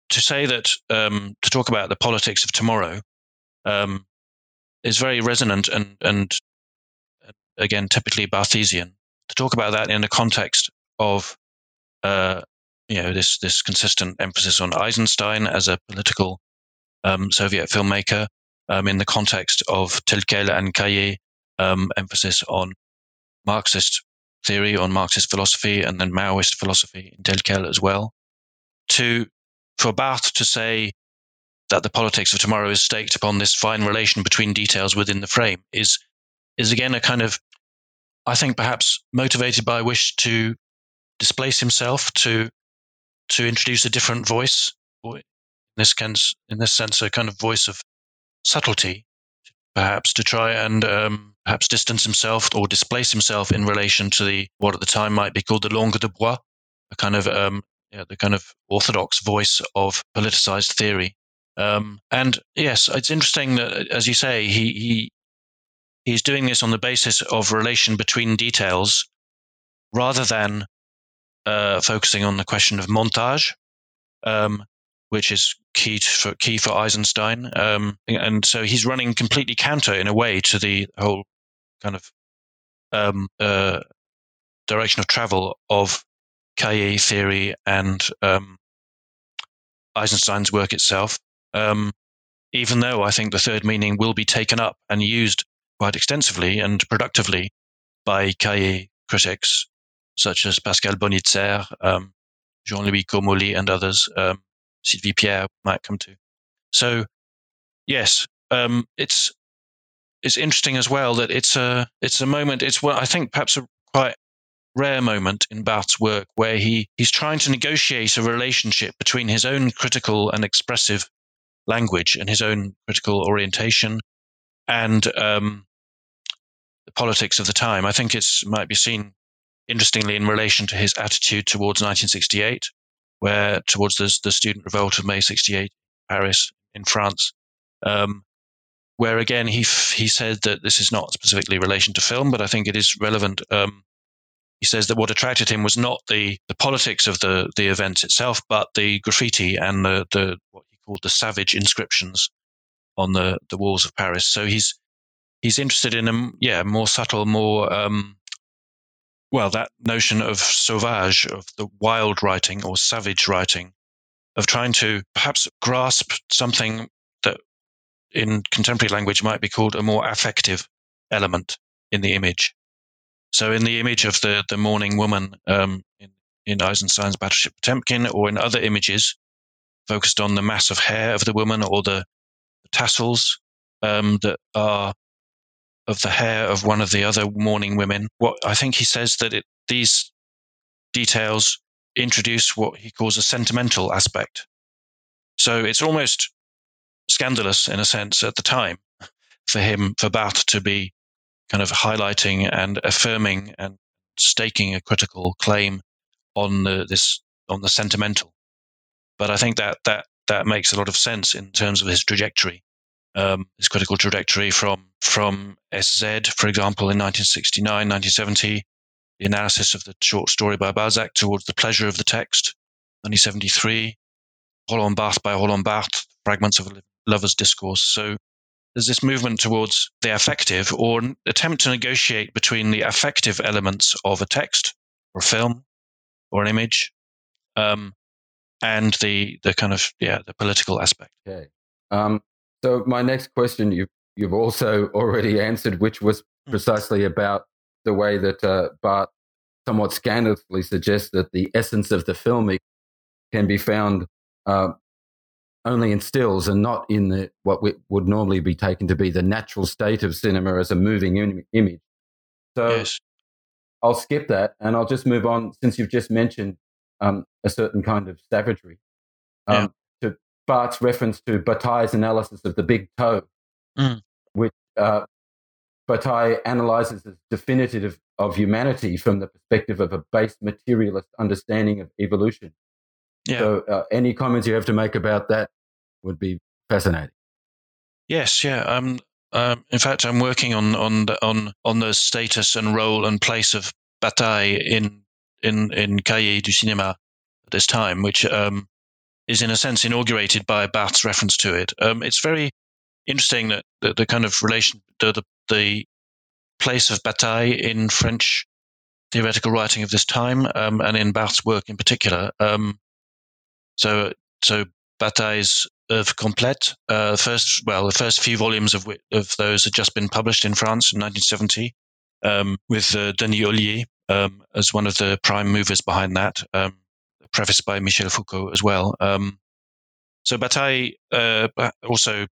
to say that um, to talk about the politics of tomorrow um, is very resonant and and again typically Barthesian. To talk about that in the context of uh, you know this this consistent emphasis on Eisenstein as a political um, Soviet filmmaker, um, in the context of Tel Quel and Cahiers, um, emphasis on Marxist theory, on Marxist philosophy, and then Maoist philosophy in Tel Quel as well. To for Barthes to say that the politics of tomorrow is staked upon this fine relation between details within the frame is is again a kind of I think perhaps motivated by a wish to displace himself to to introduce a different voice in this sense in this sense a kind of voice of subtlety perhaps to try and um, perhaps distance himself or displace himself in relation to the what at the time might be called the langue de bois a kind of um, the kind of orthodox voice of politicized theory. Um, and yes, it's interesting that, as you say, he, he he's doing this on the basis of relation between details, rather than uh, focusing on the question of montage, um, which is key to, for key for Eisenstein. Um, and so he's running completely counter in a way to the whole kind of um, uh, direction of travel of Cahiers theory and um, Eisenstein's work itself. Um, even though I think the third meaning will be taken up and used quite extensively and productively by Cahiers critics such as Pascal Bonitzer, um, Jean-Louis Comolli, and others. Um, Sylvie Pierre might come to. So, yes, um, it's it's interesting as well that it's a it's a moment. It's what I think perhaps a quite rare moment in Barthes' work where he he's trying to negotiate a relationship between his own critical and expressive language and his own critical orientation and um, the politics of the time. I think it might be seen interestingly in relation to his attitude towards 1968, where towards the, the student revolt of May 68, Paris in France, um, where again he f- he said that this is not specifically relation to film, but I think it is relevant. Um, he says that what attracted him was not the, the politics of the, the event itself, but the graffiti and the, the what he called the savage inscriptions on the, the walls of Paris. So he's he's interested in a yeah more subtle, more um, well that notion of sauvage, of the wild writing or savage writing, of trying to perhaps grasp something that in contemporary language might be called a more affective element in the image. So in the image of the the mourning woman um, in in Eisenstein's Battleship Potemkin, or in other images, focused on the mass of hair of the woman or the, tassels um, that are of the hair of one of the other mourning women. What I think he says that it, these details introduce what he calls a sentimental aspect. So it's almost scandalous in a sense at the time for him, for Barthes to be kind of highlighting and affirming and staking a critical claim on the, this on the sentimental but I think that that that makes a lot of sense in terms of his trajectory, um, critical trajectory from from S/Z, for example, in 1969, 1970, the analysis of the short story by Balzac towards the pleasure of the text, 1973, Roland Barthes by Barthes, fragments of a lover's discourse. So there's this movement towards the affective or attempt to negotiate between the affective elements of a text or a film or an image um, and the the kind of yeah the political aspect. Okay. Um, so my next question you you've also already answered, which was hmm. precisely about the way that uh, Barthes somewhat scandalously suggests that the essence of the film can be found uh, only in stills and not in the what would normally be taken to be the natural state of cinema as a moving Im- image. So yes. I'll skip that and I'll just move on since you've just mentioned um, a certain kind of savagery. Um, yeah. To Barthes's reference to Bataille's analysis of the big toe, mm. which uh, Bataille analyzes as definitive of humanity from the perspective of a base materialist understanding of evolution. Yeah. So, uh, any comments you have to make about that would be fascinating. Yes, yeah. Um, um, in fact, I'm working on on the, on on the status and role and place of Bataille in in in Cahiers du Cinéma at this time, which um, is in a sense inaugurated by Barthes's reference to it. Um, it's very interesting that the, kind of relation, the, the, the place of Bataille in French theoretical writing of this time, um, and in Barthes's work in particular. Um, so, so Bataille's œuvre complète, uh, first, well, the first few volumes of of those had just been published in France in 1970, um, with uh, Denis Hollier um, as one of the prime movers behind that, um, prefaced by Michel Foucault as well. Um, so Bataille uh, also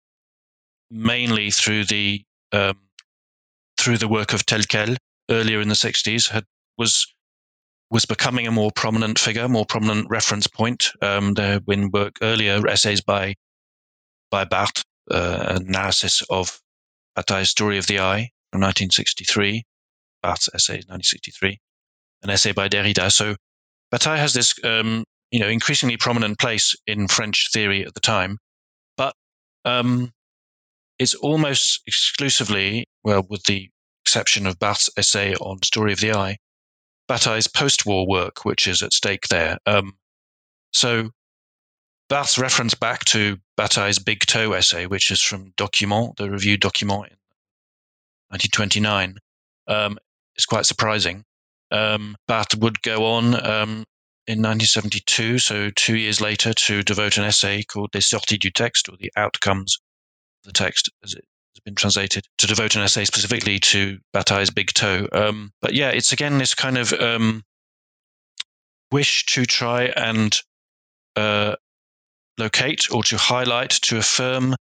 mainly through the um, through the work of Tel Quel earlier in the 60s had was was becoming a more prominent figure, more prominent reference point. Um, there have been work earlier essays by by Barthes, uh, analysis of Bataille's Story of the Eye from 1963, Barthes' essay 1963, an essay by Derrida. So Bataille has this, um, you know, increasingly prominent place in French theory at the time, but um, it's almost exclusively, well, with the exception of Barthes' essay on Story of the Eye, Bataille's post-war work, which is at stake there. Um, so Barthes reference back to Bataille's Big Toe essay, which is from Documents, the review Documents in 1929, um, is quite surprising. Um, would go on um, in 1972, so two years later, to devote an essay called Les sorties du texte, or the outcomes of the text, as it has been translated, to devote an essay specifically to Bataille's Big Toe. Um, but yeah, it's again this kind of um, wish to try and uh, locate or to highlight, to affirm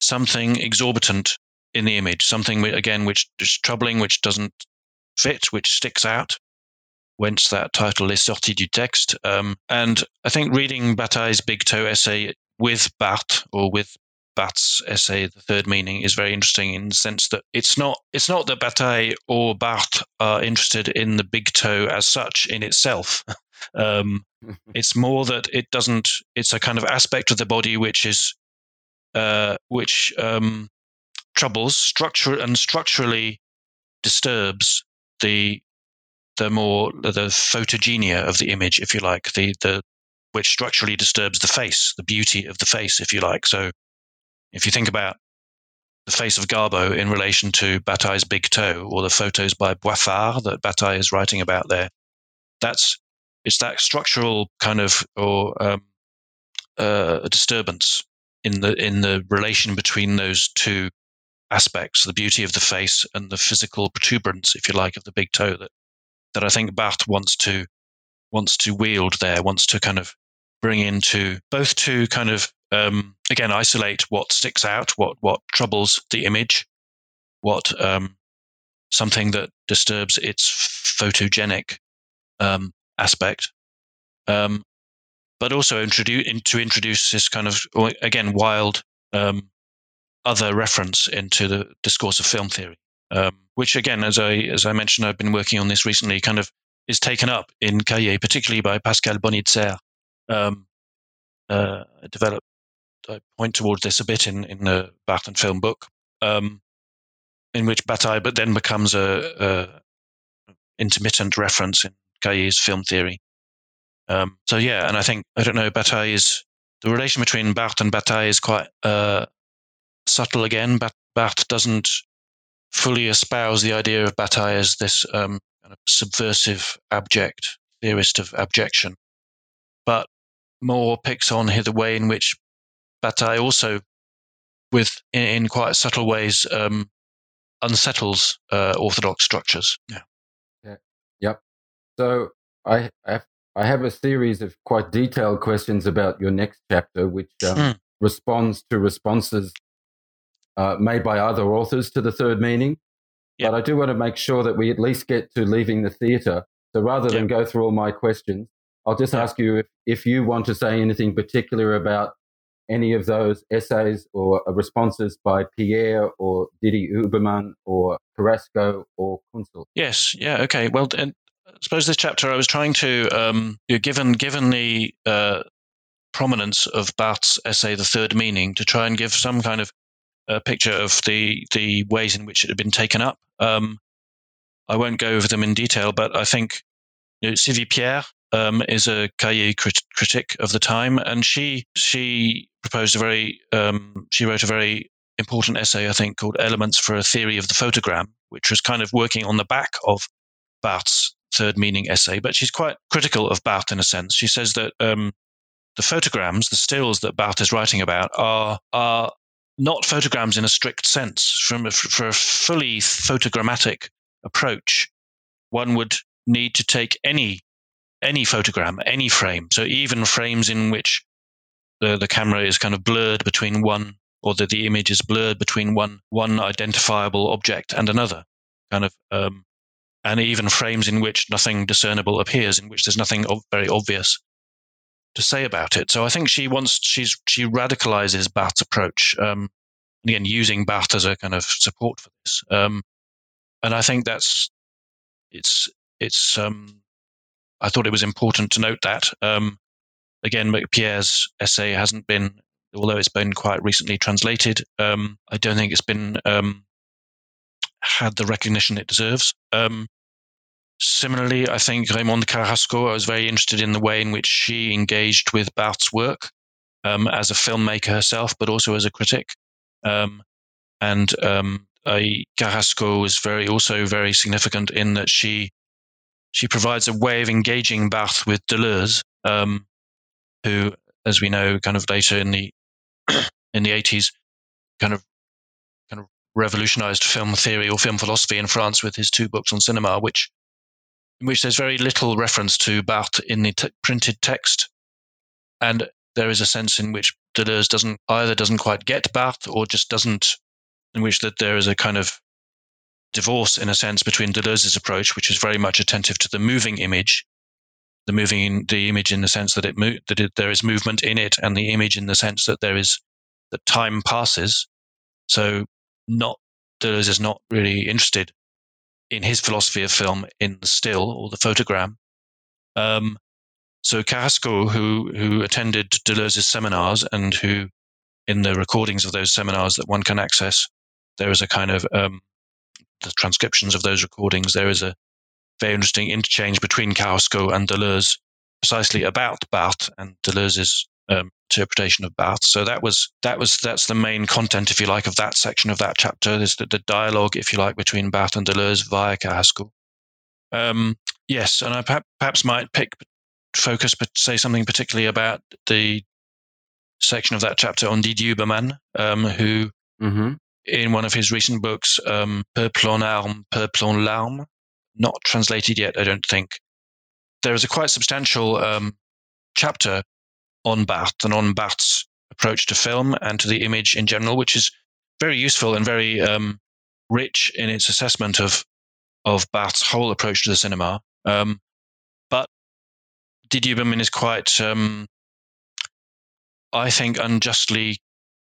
something exorbitant in the image, something again which is troubling, which doesn't fit, which sticks out. Whence that title, Les Sorties du Texte. Um, and I think reading Bataille's Big Toe essay with Barthes or with Barthes' essay, The Third Meaning, is very interesting in the sense that it's not it's not that Bataille or Barthes are interested in the big toe as such in itself. <laughs> Um, <laughs> it's more that it doesn't. It's a kind of aspect of the body which is uh, which um, troubles structure and structurally disturbs the the more the photogenia of the image, if you like, the the which structurally disturbs the face, the beauty of the face, if you like. So, if you think about the face of Garbo in relation to Bataille's big toe, or the photos by Boiffard that Bataille is writing about there, that's it's that structural kind of or um, uh, disturbance in the in the relation between those two aspects, the beauty of the face and the physical protuberance, if you like, of the big toe that that I think Barthes wants to wants to wield there, wants to kind of bring into both to kind of um, again isolate what sticks out, what what troubles the image, what um, something that disturbs its photogenic um, aspect, um, but also introduce in, to introduce this kind of again wild um, other reference into the discourse of film theory, um, which again, as I as I mentioned, I've been working on this recently. Kind of is taken up in Cahiers, particularly by Pascal Bonitzer. Um, uh, I I point towards this a bit in in the Barthes and film book, um, in which Bataille, but then becomes a, a intermittent reference in Cahiers' film theory. Um, so yeah, and I think I don't know Bataille is the relation between Barthes and Bataille is quite uh, subtle again. But Barthes doesn't fully espouse the idea of Bataille as this um, kind of subversive, abject theorist of abjection, but more picks on the way in which Bataille also, with in, in quite subtle ways, um, unsettles uh, orthodox structures. Yeah. yeah. Yep. So I have I have a series of quite detailed questions about your next chapter, which um, mm. responds to responses uh, made by other authors to the third meaning. Yep. But I do want to make sure that we at least get to leaving the theatre. So rather than go through all my questions, I'll just yep. ask you if, if you want to say anything particular about any of those essays or uh, responses by Pierre or Didi-Huberman or Carasco or Kuntzel? Yes, yeah, okay. Well, and I suppose this chapter I was trying to, um, given given the uh, prominence of Barthes's essay, The Third Meaning, to try and give some kind of uh, picture of the the ways in which it had been taken up. Um, I won't go over them in detail, but I think you know, Sylvie Pierre um, is a Cahiers crit- critic of the time, and she she proposed a very um, she wrote a very important essay, I think, called "Elements for a Theory of the Photogram," which was kind of working on the back of Barthes's third meaning essay. But she's quite critical of Barthes in a sense. She says that um, the photograms, the stills that Barthes is writing about, are are not photograms in a strict sense. From a, for a fully photogrammatic approach, one would need to take any any photogram, any frame. So even frames in which the, the camera is kind of blurred between one or that the image is blurred between one one identifiable object and another, kind of, um, and even frames in which nothing discernible appears, in which there's nothing very obvious to say about it. So I think she wants she's she radicalizes Barthes's approach, um, again using Barthes as a kind of support for this, um, and I think that's it's it's um, I thought it was important to note that. Um, again, Pierre's essay hasn't been, although it's been quite recently translated, um, I don't think it's been um, had the recognition it deserves. Um, similarly, I think Raymonde Carasco, I was very interested in the way in which she engaged with Barthes's work um, as a filmmaker herself, but also as a critic. Um, and I, Carasco was very also very significant in that she she provides a way of engaging Barthes with Deleuze, um, who, as we know, kind of later in the <clears throat> in the eighties, kind of kind of revolutionized film theory or film philosophy in France with his two books on cinema, which in which there's very little reference to Barthes in the t- printed text, and there is a sense in which Deleuze doesn't either doesn't quite get Barthes or just doesn't, in which that there is a kind of divorce, in a sense, between Deleuze's approach, which is very much attentive to the moving image, the moving the image in the sense that it mo- that it, there is movement in it, and the image in the sense that there is that time passes. So, not Deleuze is not really interested in his philosophy of film in the still or the photogram. Um, so Carasco, who who attended Deleuze's seminars and who, in the recordings of those seminars that one can access, there is a kind of um, the transcriptions of those recordings, there is a very interesting interchange between Carasco and Deleuze, precisely about Barthes and Deleuze's um, interpretation of Barthes. So that was that was that's the main content, if you like, of that section of that chapter. Is the, the dialogue, if you like, between Barthes and Deleuze via Carasco. Um, yes, and I perhaps might pick focus, but say something particularly about the section of that chapter on Didi-Huberman, um, who mm-hmm in one of his recent books, um, Peuple en armes, Peuple en not translated yet, I don't think. There is a quite substantial um, chapter on Barthes and on Barthes' approach to film and to the image in general, which is very useful and very um, rich in its assessment of of Barthes' whole approach to the cinema. Um, but Didier is quite, um, I think, unjustly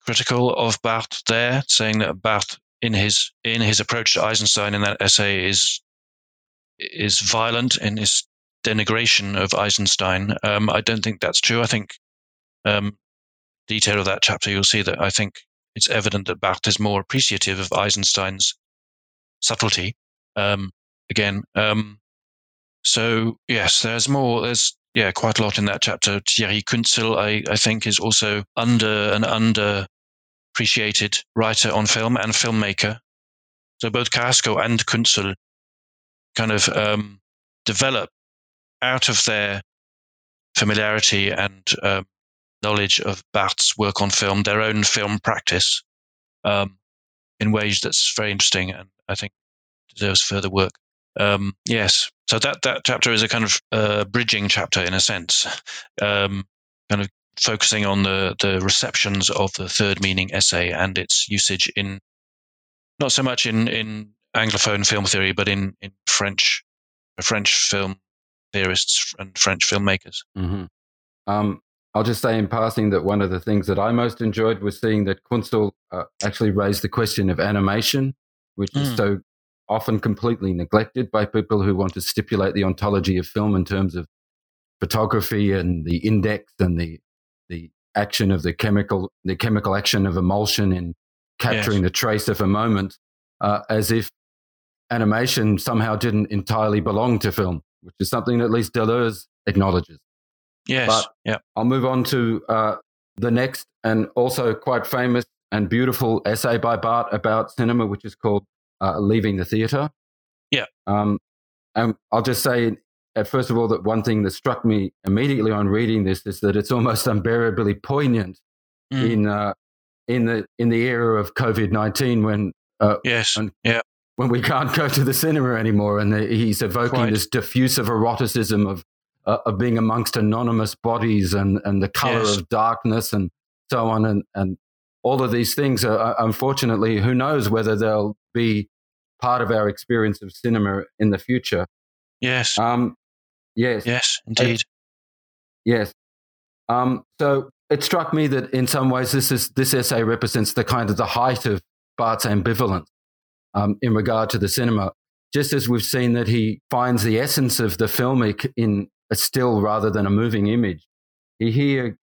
critical of Barthes there, saying that Barthes in his in his approach to Eisenstein in that essay is is violent in his denigration of Eisenstein. Um, I don't think that's true. I think um, detail of that chapter, you'll see that I think it's evident that Barthes is more appreciative of Eisenstein's subtlety. Um, again, um, so yes, there's more. There's yeah, quite a lot in that chapter. Thierry Kuntzel, I, I think, is also under and under appreciated writer on film and filmmaker. So both Carasco and Kuntzel kind of um, develop out of their familiarity and um, knowledge of Barthes's work on film their own film practice um, in ways that's very interesting and I think deserves further work. Um, yes, so that that chapter is a kind of uh, bridging chapter in a sense, um, kind of focusing on the the receptions of the third meaning essay and its usage in not so much in in anglophone film theory, but in in French French film theorists and French filmmakers. Mm-hmm. Um, I'll just say in passing that one of the things that I most enjoyed was seeing that Kuntzel uh, actually raised the question of animation, which mm. is so often completely neglected by people who want to stipulate the ontology of film in terms of photography and the index and the the action of the chemical the chemical action of emulsion in capturing yes. the trace of a moment, uh, as if animation somehow didn't entirely belong to film, which is something at least Deleuze acknowledges. Yes. But yeah. I'll move on to uh, the next and also quite famous and beautiful essay by Barthes about cinema, which is called uh, Leaving the Theatre. Yeah. Um, and I'll just say, uh, first of all, that one thing that struck me immediately on reading this is that it's almost unbearably poignant mm. in uh, in the in the era of COVID nineteen when uh, yes, when, yeah, when we can't go to the cinema anymore, and the, he's evoking this diffusive eroticism of uh, of being amongst anonymous bodies and, and the color yes. of darkness and so on. And, and all of these things are, unfortunately, who knows whether they'll be part of our experience of cinema in the future. Yes. Um, yes. Yes, indeed. yes. Um, so it struck me that in some ways this is this essay represents the kind of the height of Barthes's ambivalence um, in regard to the cinema. Just as we've seen that he finds the essence of the filmic in a still rather than a moving image. He here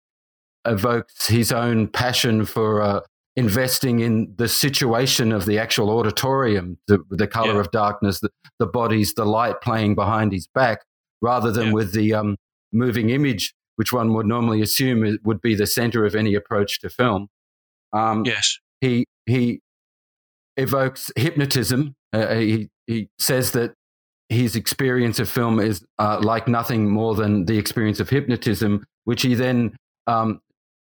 evokes his own passion for uh, investing in the situation of the actual auditorium, the, the color yeah. of darkness, the, the bodies, the light playing behind his back, rather than yeah. with the um, moving image, which one would normally assume would be the center of any approach to film. Um, yes. He, he evokes hypnotism. Uh, he, he says that his experience of film is uh, like nothing more than the experience of hypnotism, which he then um,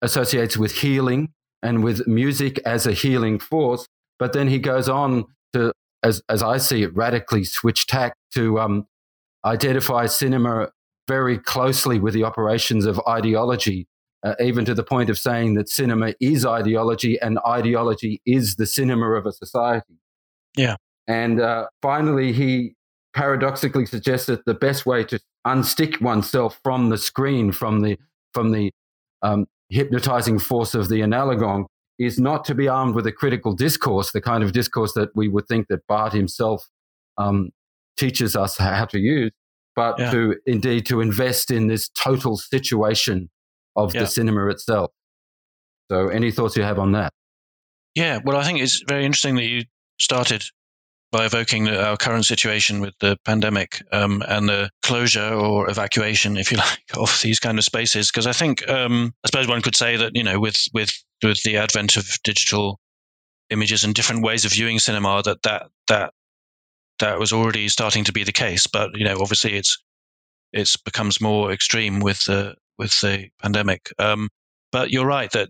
associates with healing and with music as a healing force. But then he goes on to, as, as I see it, radically switch tack to um, identify cinema very closely with the operations of ideology, uh, even to the point of saying that cinema is ideology and ideology is the cinema of a society. Yeah. And uh, finally, he paradoxically suggests that the best way to unstick oneself from the screen, from the from the um, hypnotizing force of the analogon, is not to be armed with a critical discourse, the kind of discourse that we would think that Barthes himself um, teaches us how to use, but yeah. to indeed to invest in this total situation of yeah. the cinema itself. So, any thoughts you have on that? Yeah, well, I think it's very interesting that you started by evoking our current situation with the pandemic um, and the closure or evacuation, if you <laughs> like, of these kind of spaces. Because I think, um, I suppose one could say that you know, with with with the advent of digital images and different ways of viewing cinema, that that that that was already starting to be the case. But you know, obviously, it's it's becomes more extreme with the with the pandemic. Um, but you're right that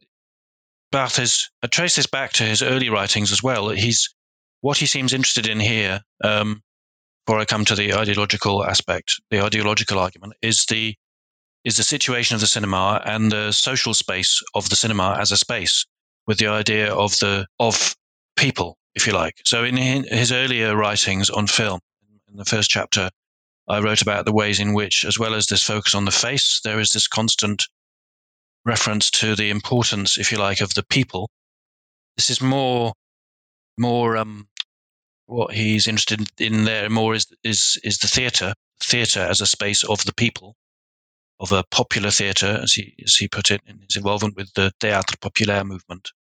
Barthes has uh, traced this back to his early writings as well. He's what he seems interested in here, um, before I come to the ideological aspect, the ideological argument is the is the situation of the cinema and the social space of the cinema as a space, with the idea of the of people, if you like. So in his earlier writings on film, in the first chapter, I wrote about the ways in which, as well as this focus on the face, there is this constant reference to the importance, if you like, of the people. This is more more um, what he's interested in there more is is is the theatre, theatre as a space of the people, of a popular theatre, as he as he put it in his involvement with the théâtre populaire movement.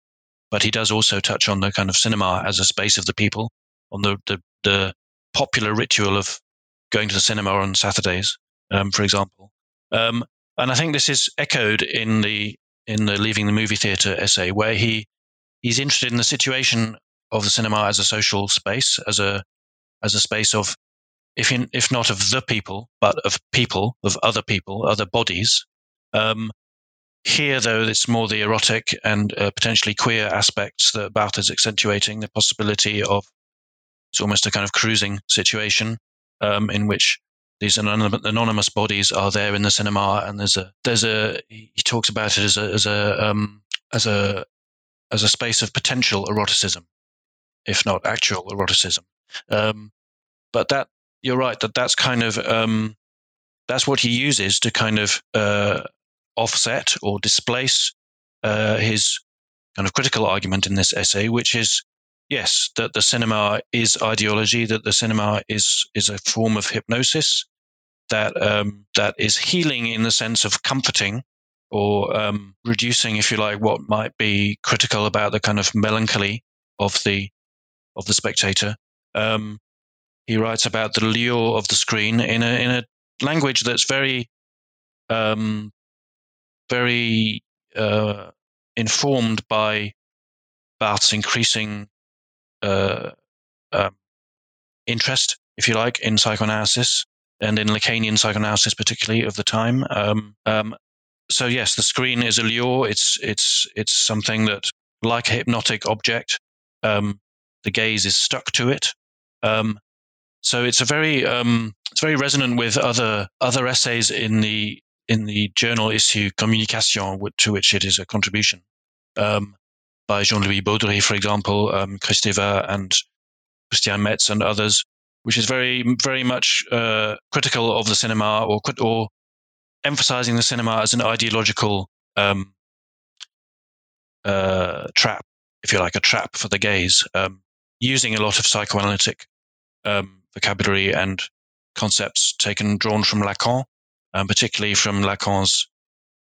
But he does also touch on the kind of cinema as a space of the people, on the the, the popular ritual of going to the cinema on Saturdays, um, for example. Um, and I think this is echoed in the in the leaving the movie theatre essay, where he he's interested in the situation of the cinema as a social space, as a as a space of if in, if not of the people, but of people, of other people, other bodies. Um, here, though, it's more the erotic and uh, potentially queer aspects that Barthes is accentuating, the possibility of it's almost a kind of cruising situation um, in which these anonymous bodies are there in the cinema, and there's a there's a he talks about it as a as a um, as a as a space of potential eroticism, if not actual eroticism. Um, but that you're right that that's kind of um, that's what he uses to kind of uh, offset or displace uh, his kind of critical argument in this essay, which is yes, that the cinema is ideology, that the cinema is is a form of hypnosis, that um, that is healing in the sense of comforting or um, reducing, if you like, what might be critical about the kind of melancholy of the of the spectator. Um, he writes about the lure of the screen in a in a language that's very um, very uh, informed by Barthes' increasing uh, um, interest, if you like, in psychoanalysis and in Lacanian psychoanalysis, particularly of the time. Um, um, so yes, the screen is a lure. It's it's it's something that, like a hypnotic object, um, the gaze is stuck to it. Um, so it's a very it's very resonant with other other essays in the in the journal issue Communication, to which it is a contribution um, by Jean-Louis Baudry, for example, um, Kristeva and Christian Metz and others, which is very very much uh, critical of the cinema or or emphasizing the cinema as an ideological um, uh, trap, if you like, a trap for the gaze, um, using a lot of psychoanalytic um, vocabulary and concepts taken drawn from Lacan, um, particularly from Lacan's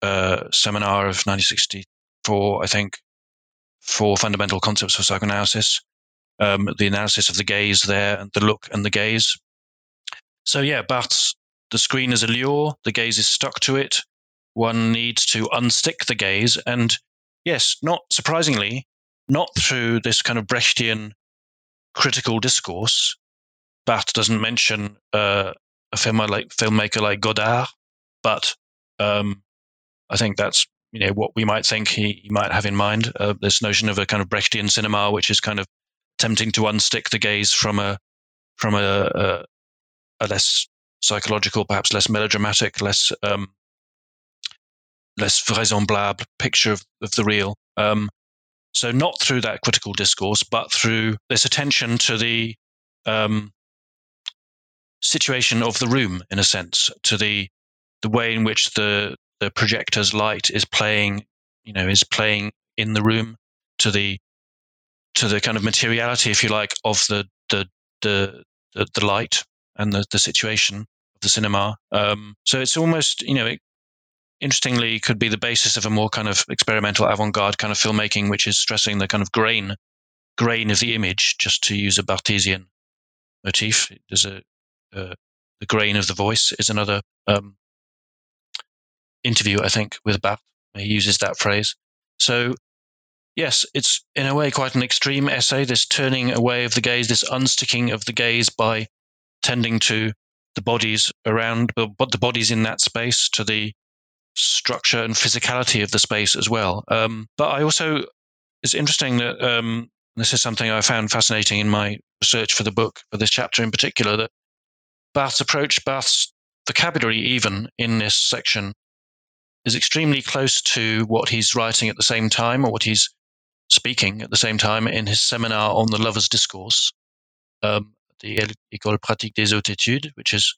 uh, seminar of 1964, I think, for fundamental concepts of psychoanalysis. Um, the analysis of the gaze there, the look and the gaze. So yeah, Barthes the screen is a lure, the gaze is stuck to it. One needs to unstick the gaze. And yes, not surprisingly, not through this kind of Brechtian critical discourse. Barthes doesn't mention uh, a filmmaker like, filmmaker like Godard, but um, I think that's you know what we might think he, he might have in mind. Uh, this notion of a kind of Brechtian cinema, which is kind of attempting to unstick the gaze from a from a, a, a less psychological, perhaps less melodramatic, less um, less vraisemblable picture of, of the real. Um, so not through that critical discourse, but through this attention to the um, situation of the room, in a sense, to the the way in which the the projector's light is playing, you know, is playing in the room, to the to the kind of materiality, if you like, of the the the the, the light and the, the situation, of the cinema. Um, so it's almost, you know, it, interestingly could be the basis of a more kind of experimental avant-garde kind of filmmaking, which is stressing the kind of grain, grain of the image, just to use a Barthesian motif. There's a, uh, the grain of the voice is another um, interview, I think, with Barthes. He uses that phrase. So yes, it's in a way quite an extreme essay, this turning away of the gaze, this unsticking of the gaze by tending to the bodies around, but the bodies in that space to the structure and physicality of the space as well. Um, but I also, it's interesting that um, this is something I found fascinating in my research for the book, for this chapter in particular, that Barthes's approach, Barthes's vocabulary, even in this section, is extremely close to what he's writing at the same time or what he's speaking at the same time in his seminar on the lover's discourse. Um, the École pratique des hautes études, which is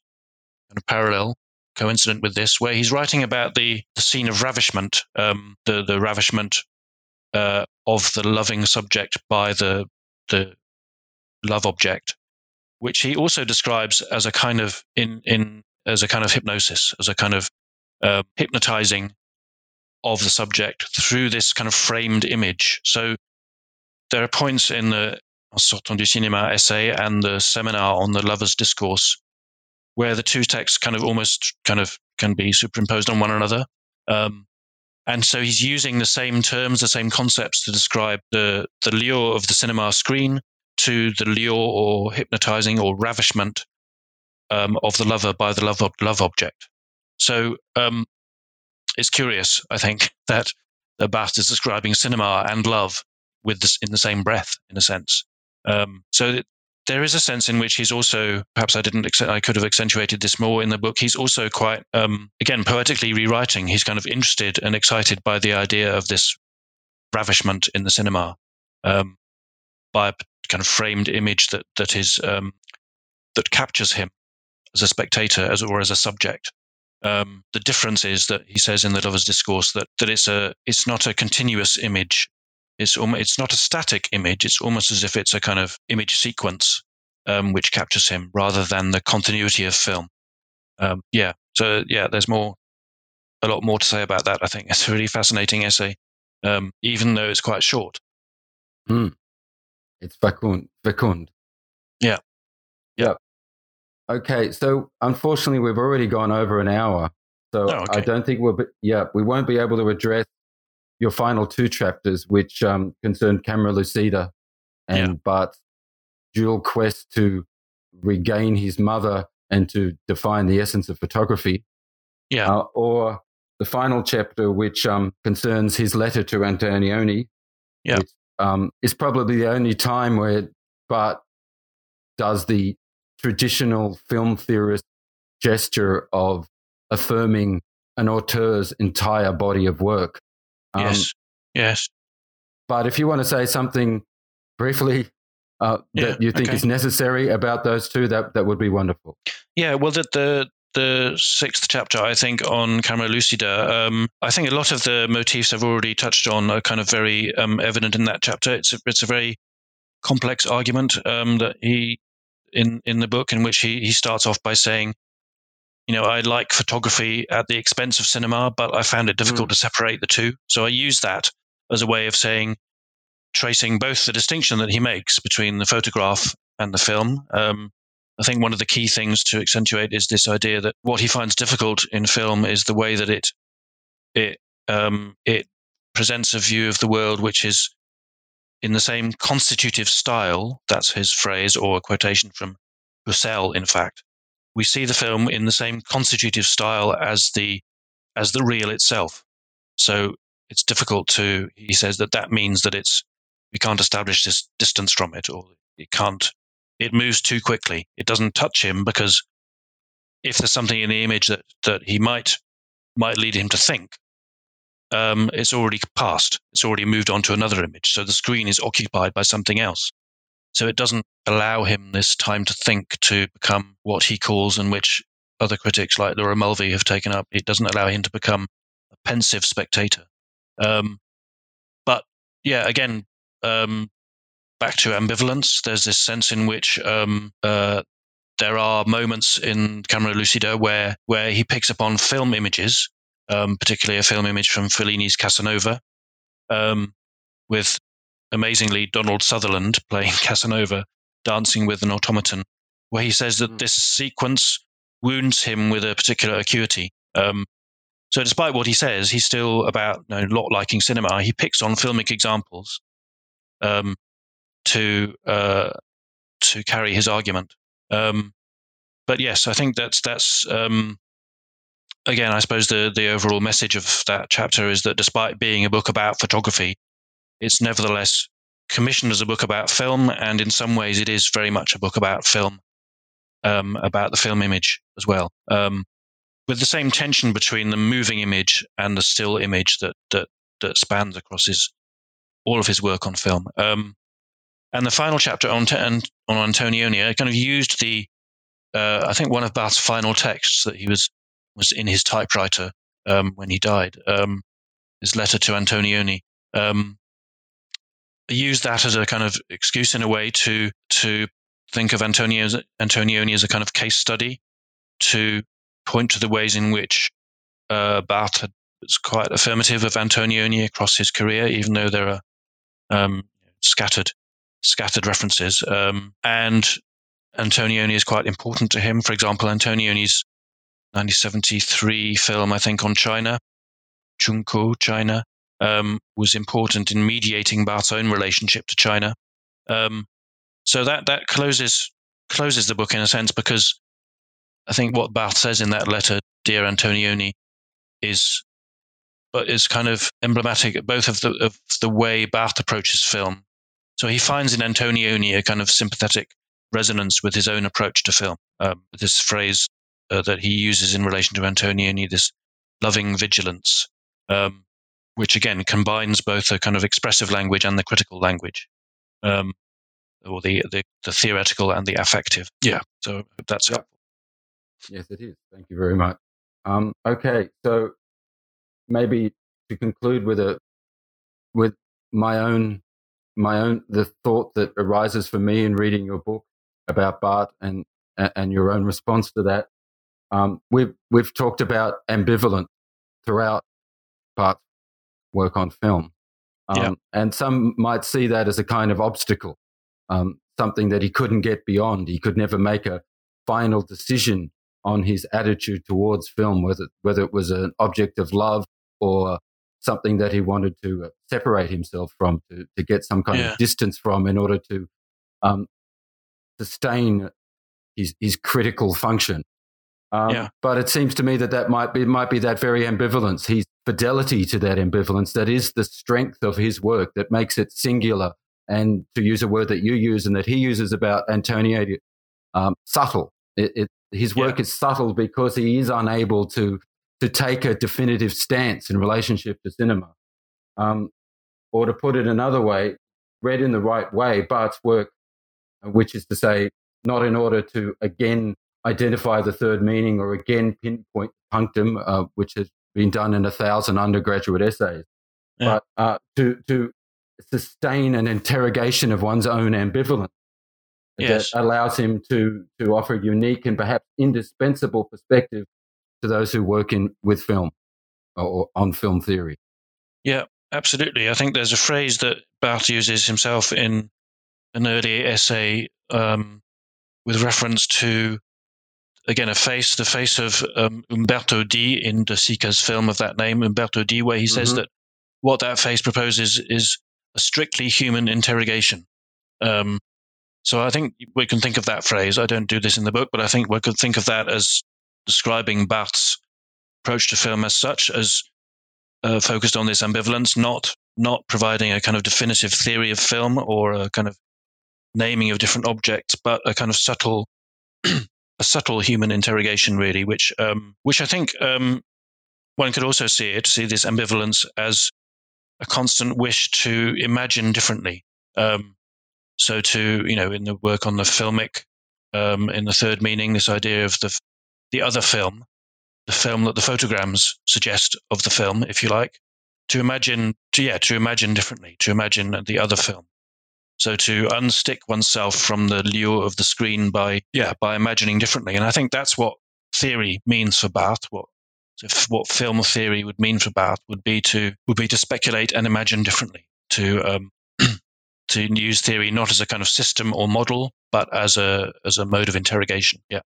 kind of parallel, coincident with this, where he's writing about the, the scene of ravishment, um, the, the ravishment uh, of the loving subject by the, the love object, which he also describes as a kind of in, in as a kind of hypnosis, as a kind of uh, hypnotizing of the subject through this kind of framed image. So there are points in the Sortant du Cinéma essay and the seminar on the lover's discourse, where the two texts kind of almost kind of can be superimposed on one another. Um, and so he's using the same terms, the same concepts to describe the, the lure of the cinema screen to the lure or hypnotizing or ravishment um, of the lover by the love, love object. So um, it's curious, I think, <laughs> that Barthes is describing cinema and love with this in the same breath, in a sense. Um, so there is a sense in which he's also perhaps I didn't I could have accentuated this more in the book. He's also quite um, again poetically rewriting. He's kind of interested and excited by the idea of this ravishment in the cinema um, by a kind of framed image that that is um, that captures him as a spectator as or as a subject. Um, the difference is that he says in the Lover's Discourse that that it's a it's not a continuous image. It's almost, it's not a static image. It's almost as if it's a kind of image sequence um, which captures him rather than the continuity of film. Um, yeah. So yeah, there's more, a lot more to say about that. I think <laughs> it's a really fascinating essay, um, even though it's quite short. Mm. It's fecund. fecund. Yeah. Yeah. Okay, so unfortunately, we've already gone over an hour, so Oh, okay. I don't think we'll. Be, yeah, we won't be able to address your final two chapters, which um, concern Camera Lucida and Yeah. Barthes's dual quest to regain his mother and to define the essence of photography, Yeah. uh, or the final chapter, which um, concerns his letter to Antonioni. Yeah. which, um, is probably the only time where Bart does the traditional film theorist gesture of affirming an auteur's entire body of work. Um, yes. Yes. But if you want to say something briefly uh, Yeah, that you think okay. is necessary about those two, that, that would be wonderful. Yeah, well, the the, the sixth chapter, I think, on Camera Lucida, um, I think a lot of the motifs I've already touched on are kind of very um, evident in that chapter. It's a, it's a very complex argument um, that he in in the book in which he he starts off by saying, you know, I like photography at the expense of cinema, but I found it difficult to separate the two. So I use that as a way of saying, tracing both the distinction that he makes between the photograph and the film. Um, I think one of the key things to accentuate is this idea that what he finds difficult in film is the way that it it um, it presents a view of the world which is in the same constitutive style. That's his phrase or a quotation from Husserl. In fact, we see the film in the same constitutive style as the as the real itself. So it's difficult to. He says that that means that it's we can't establish this distance from it, or it can't it moves too quickly. It doesn't touch him because if there's something in the image that, that he might might lead him to think, um, it's already passed. It's already moved on to another image. So the screen is occupied by something else. So it doesn't allow him this time to think to become what he calls, and which other critics like Laura Mulvey have taken up. It doesn't allow him to become a pensive spectator. Um, but yeah, again, um, back to ambivalence. There's this sense in which um, uh, there are moments in Camera Lucida where where he picks up on film images, um, particularly a film image from Fellini's Casanova, um, with amazingly Donald Sutherland playing <laughs> Casanova dancing with an automaton, where he says that this sequence wounds him with a particular acuity. Um, so, despite what he says, he's still about you know, not liking cinema. He picks on filmic examples um, to uh, to carry his argument. Um, but yes, I think that's that's um, again. I suppose the the overall message of that chapter is that despite being a book about photography, it's nevertheless commissioned as a book about film, and in some ways, it is very much a book about film, um, about the film image as well. Um, with the same tension between the moving image and the still image that that that spans across his all of his work on film. Um, and the final chapter on on Antonioni, kind of used the uh, I think one of Barthes's final texts that he was was in his typewriter um, when he died. Um, his letter to Antonioni. Um, I used that as a kind of excuse in a way to to think of Antonio Antonioni as a kind of case study to point to the ways in which uh, Barthes had, was quite affirmative of Antonioni across his career, even though there are um, scattered scattered references. Um, and Antonioni is quite important to him. For example, Antonioni's 1973 film, I think, on China, Chung Kuo, China, um, was important in mediating Barthes's own relationship to China. Um, so that that closes closes the book in a sense because I think what Barthes says in that letter, dear Antonioni, is but is kind of emblematic both of the of the way Barth approaches film. So he finds in Antonioni a kind of sympathetic resonance with his own approach to film. Um, this phrase uh, that he uses in relation to Antonioni, this loving vigilance, um, which again combines both a kind of expressive language and the critical language, um, or the, the, the theoretical and the affective. Yeah, so that's yep. Yes, it is. Thank you very much. Um, okay, so maybe to conclude with a with my own my own the thought that arises for me in reading your book about Barthes and and your own response to that. Um, we've we've talked about ambivalence throughout Barthes' work on film, um, yeah. and some might see that as a kind of obstacle, um, something that he couldn't get beyond. He could never make a final decision on his attitude towards film, whether whether it was an object of love or something that he wanted to uh, separate himself from, to, to get some kind yeah. of distance from in order to um, sustain his, his critical function. Um, yeah. But it seems to me that that might be, might be that very ambivalence, his fidelity to that ambivalence, that is the strength of his work that makes it singular. And to use a word that you use and that he uses about Antonio, um, subtle. It, it, his work yeah. is subtle because he is unable to to take a definitive stance in relationship to cinema. Um, or to put it another way, read in the right way, Barthes's work, which is to say, not in order to again identify the third meaning or again pinpoint punctum, uh, which has been done in a thousand undergraduate essays, yeah. but uh, to, to sustain an interrogation of one's own ambivalence yes. that allows him to, to offer a unique and perhaps indispensable perspective to those who work in with film or on film theory. Yeah, absolutely. I think there's a phrase that Barthes uses himself in an early essay um, with reference to again a face, the face of um, Umberto D in De Sica's film of that name, Umberto D, where he says mm-hmm. that what that face proposes is a strictly human interrogation. Um, so I think we can think of that phrase. I don't do this in the book, but I think we could think of that as describing Barthes' approach to film as such, as uh, focused on this ambivalence, not not providing a kind of definitive theory of film or a kind of naming of different objects, but a kind of subtle a subtle human interrogation, really, which um, which I think um, one could also see it see this ambivalence as a constant wish to imagine differently. Um, so to you know, in the work on the filmic, um, in the third meaning, this idea of the the other film, the film that the photograms suggest of the film, if you like, to imagine, to, yeah, to imagine differently, to imagine the other film. So to unstick oneself from the lure of the screen by, yeah, by imagining differently. And I think that's what theory means for Barthes. What what film theory would mean for Barthes would be to would be to speculate and imagine differently. To um, <clears throat> to use theory not as a kind of system or model, but as a as a mode of interrogation. Yeah.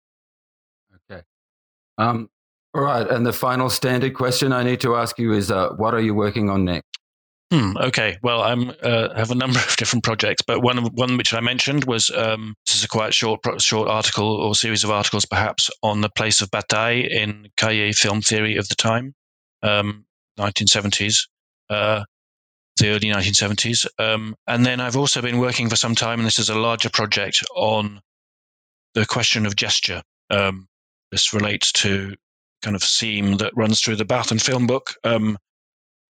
Okay. Um, all right. And the final standard question I need to ask you is uh, what are you working on next? Hmm, okay. Well, I'm uh, have a number <laughs> of different projects, but one one which I mentioned was um, this is a quite short short article or series of articles, perhaps, on the place of bataille in Cahiers Film Theory of the time, um, 1970s, uh, the early 1970s, um, and then I've also been working for some time, and this is a larger project on the question of gesture. Um, this relates to kind of theme that runs through the Barthes and film book. Um,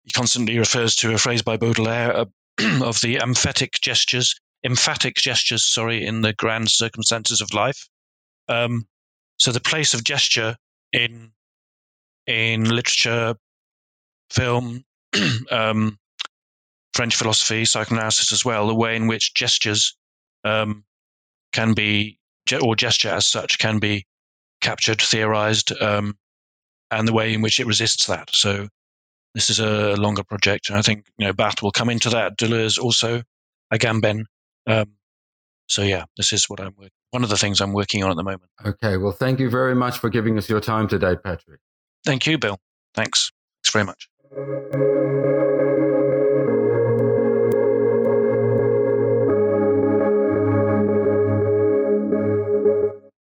he constantly refers to a phrase by Baudelaire uh, <clears throat> of the emphatic gestures, emphatic gestures, sorry, in the grand circumstances of life. Um, so the place of gesture in in literature, film, <clears throat> um, French philosophy, psychoanalysis as well, the way in which gestures um, can be, or gesture as such, can be captured, theorized, um, and the way in which it resists that. So this is a longer project, and I think you know Barthes will come into that. Deleuze also, Agamben. Um, so yeah, this is what I'm one of the things I'm working on at the moment. Okay, well, thank you very much for giving us your time today, Patrick. Thank you, Bill. Thanks. Thanks very much.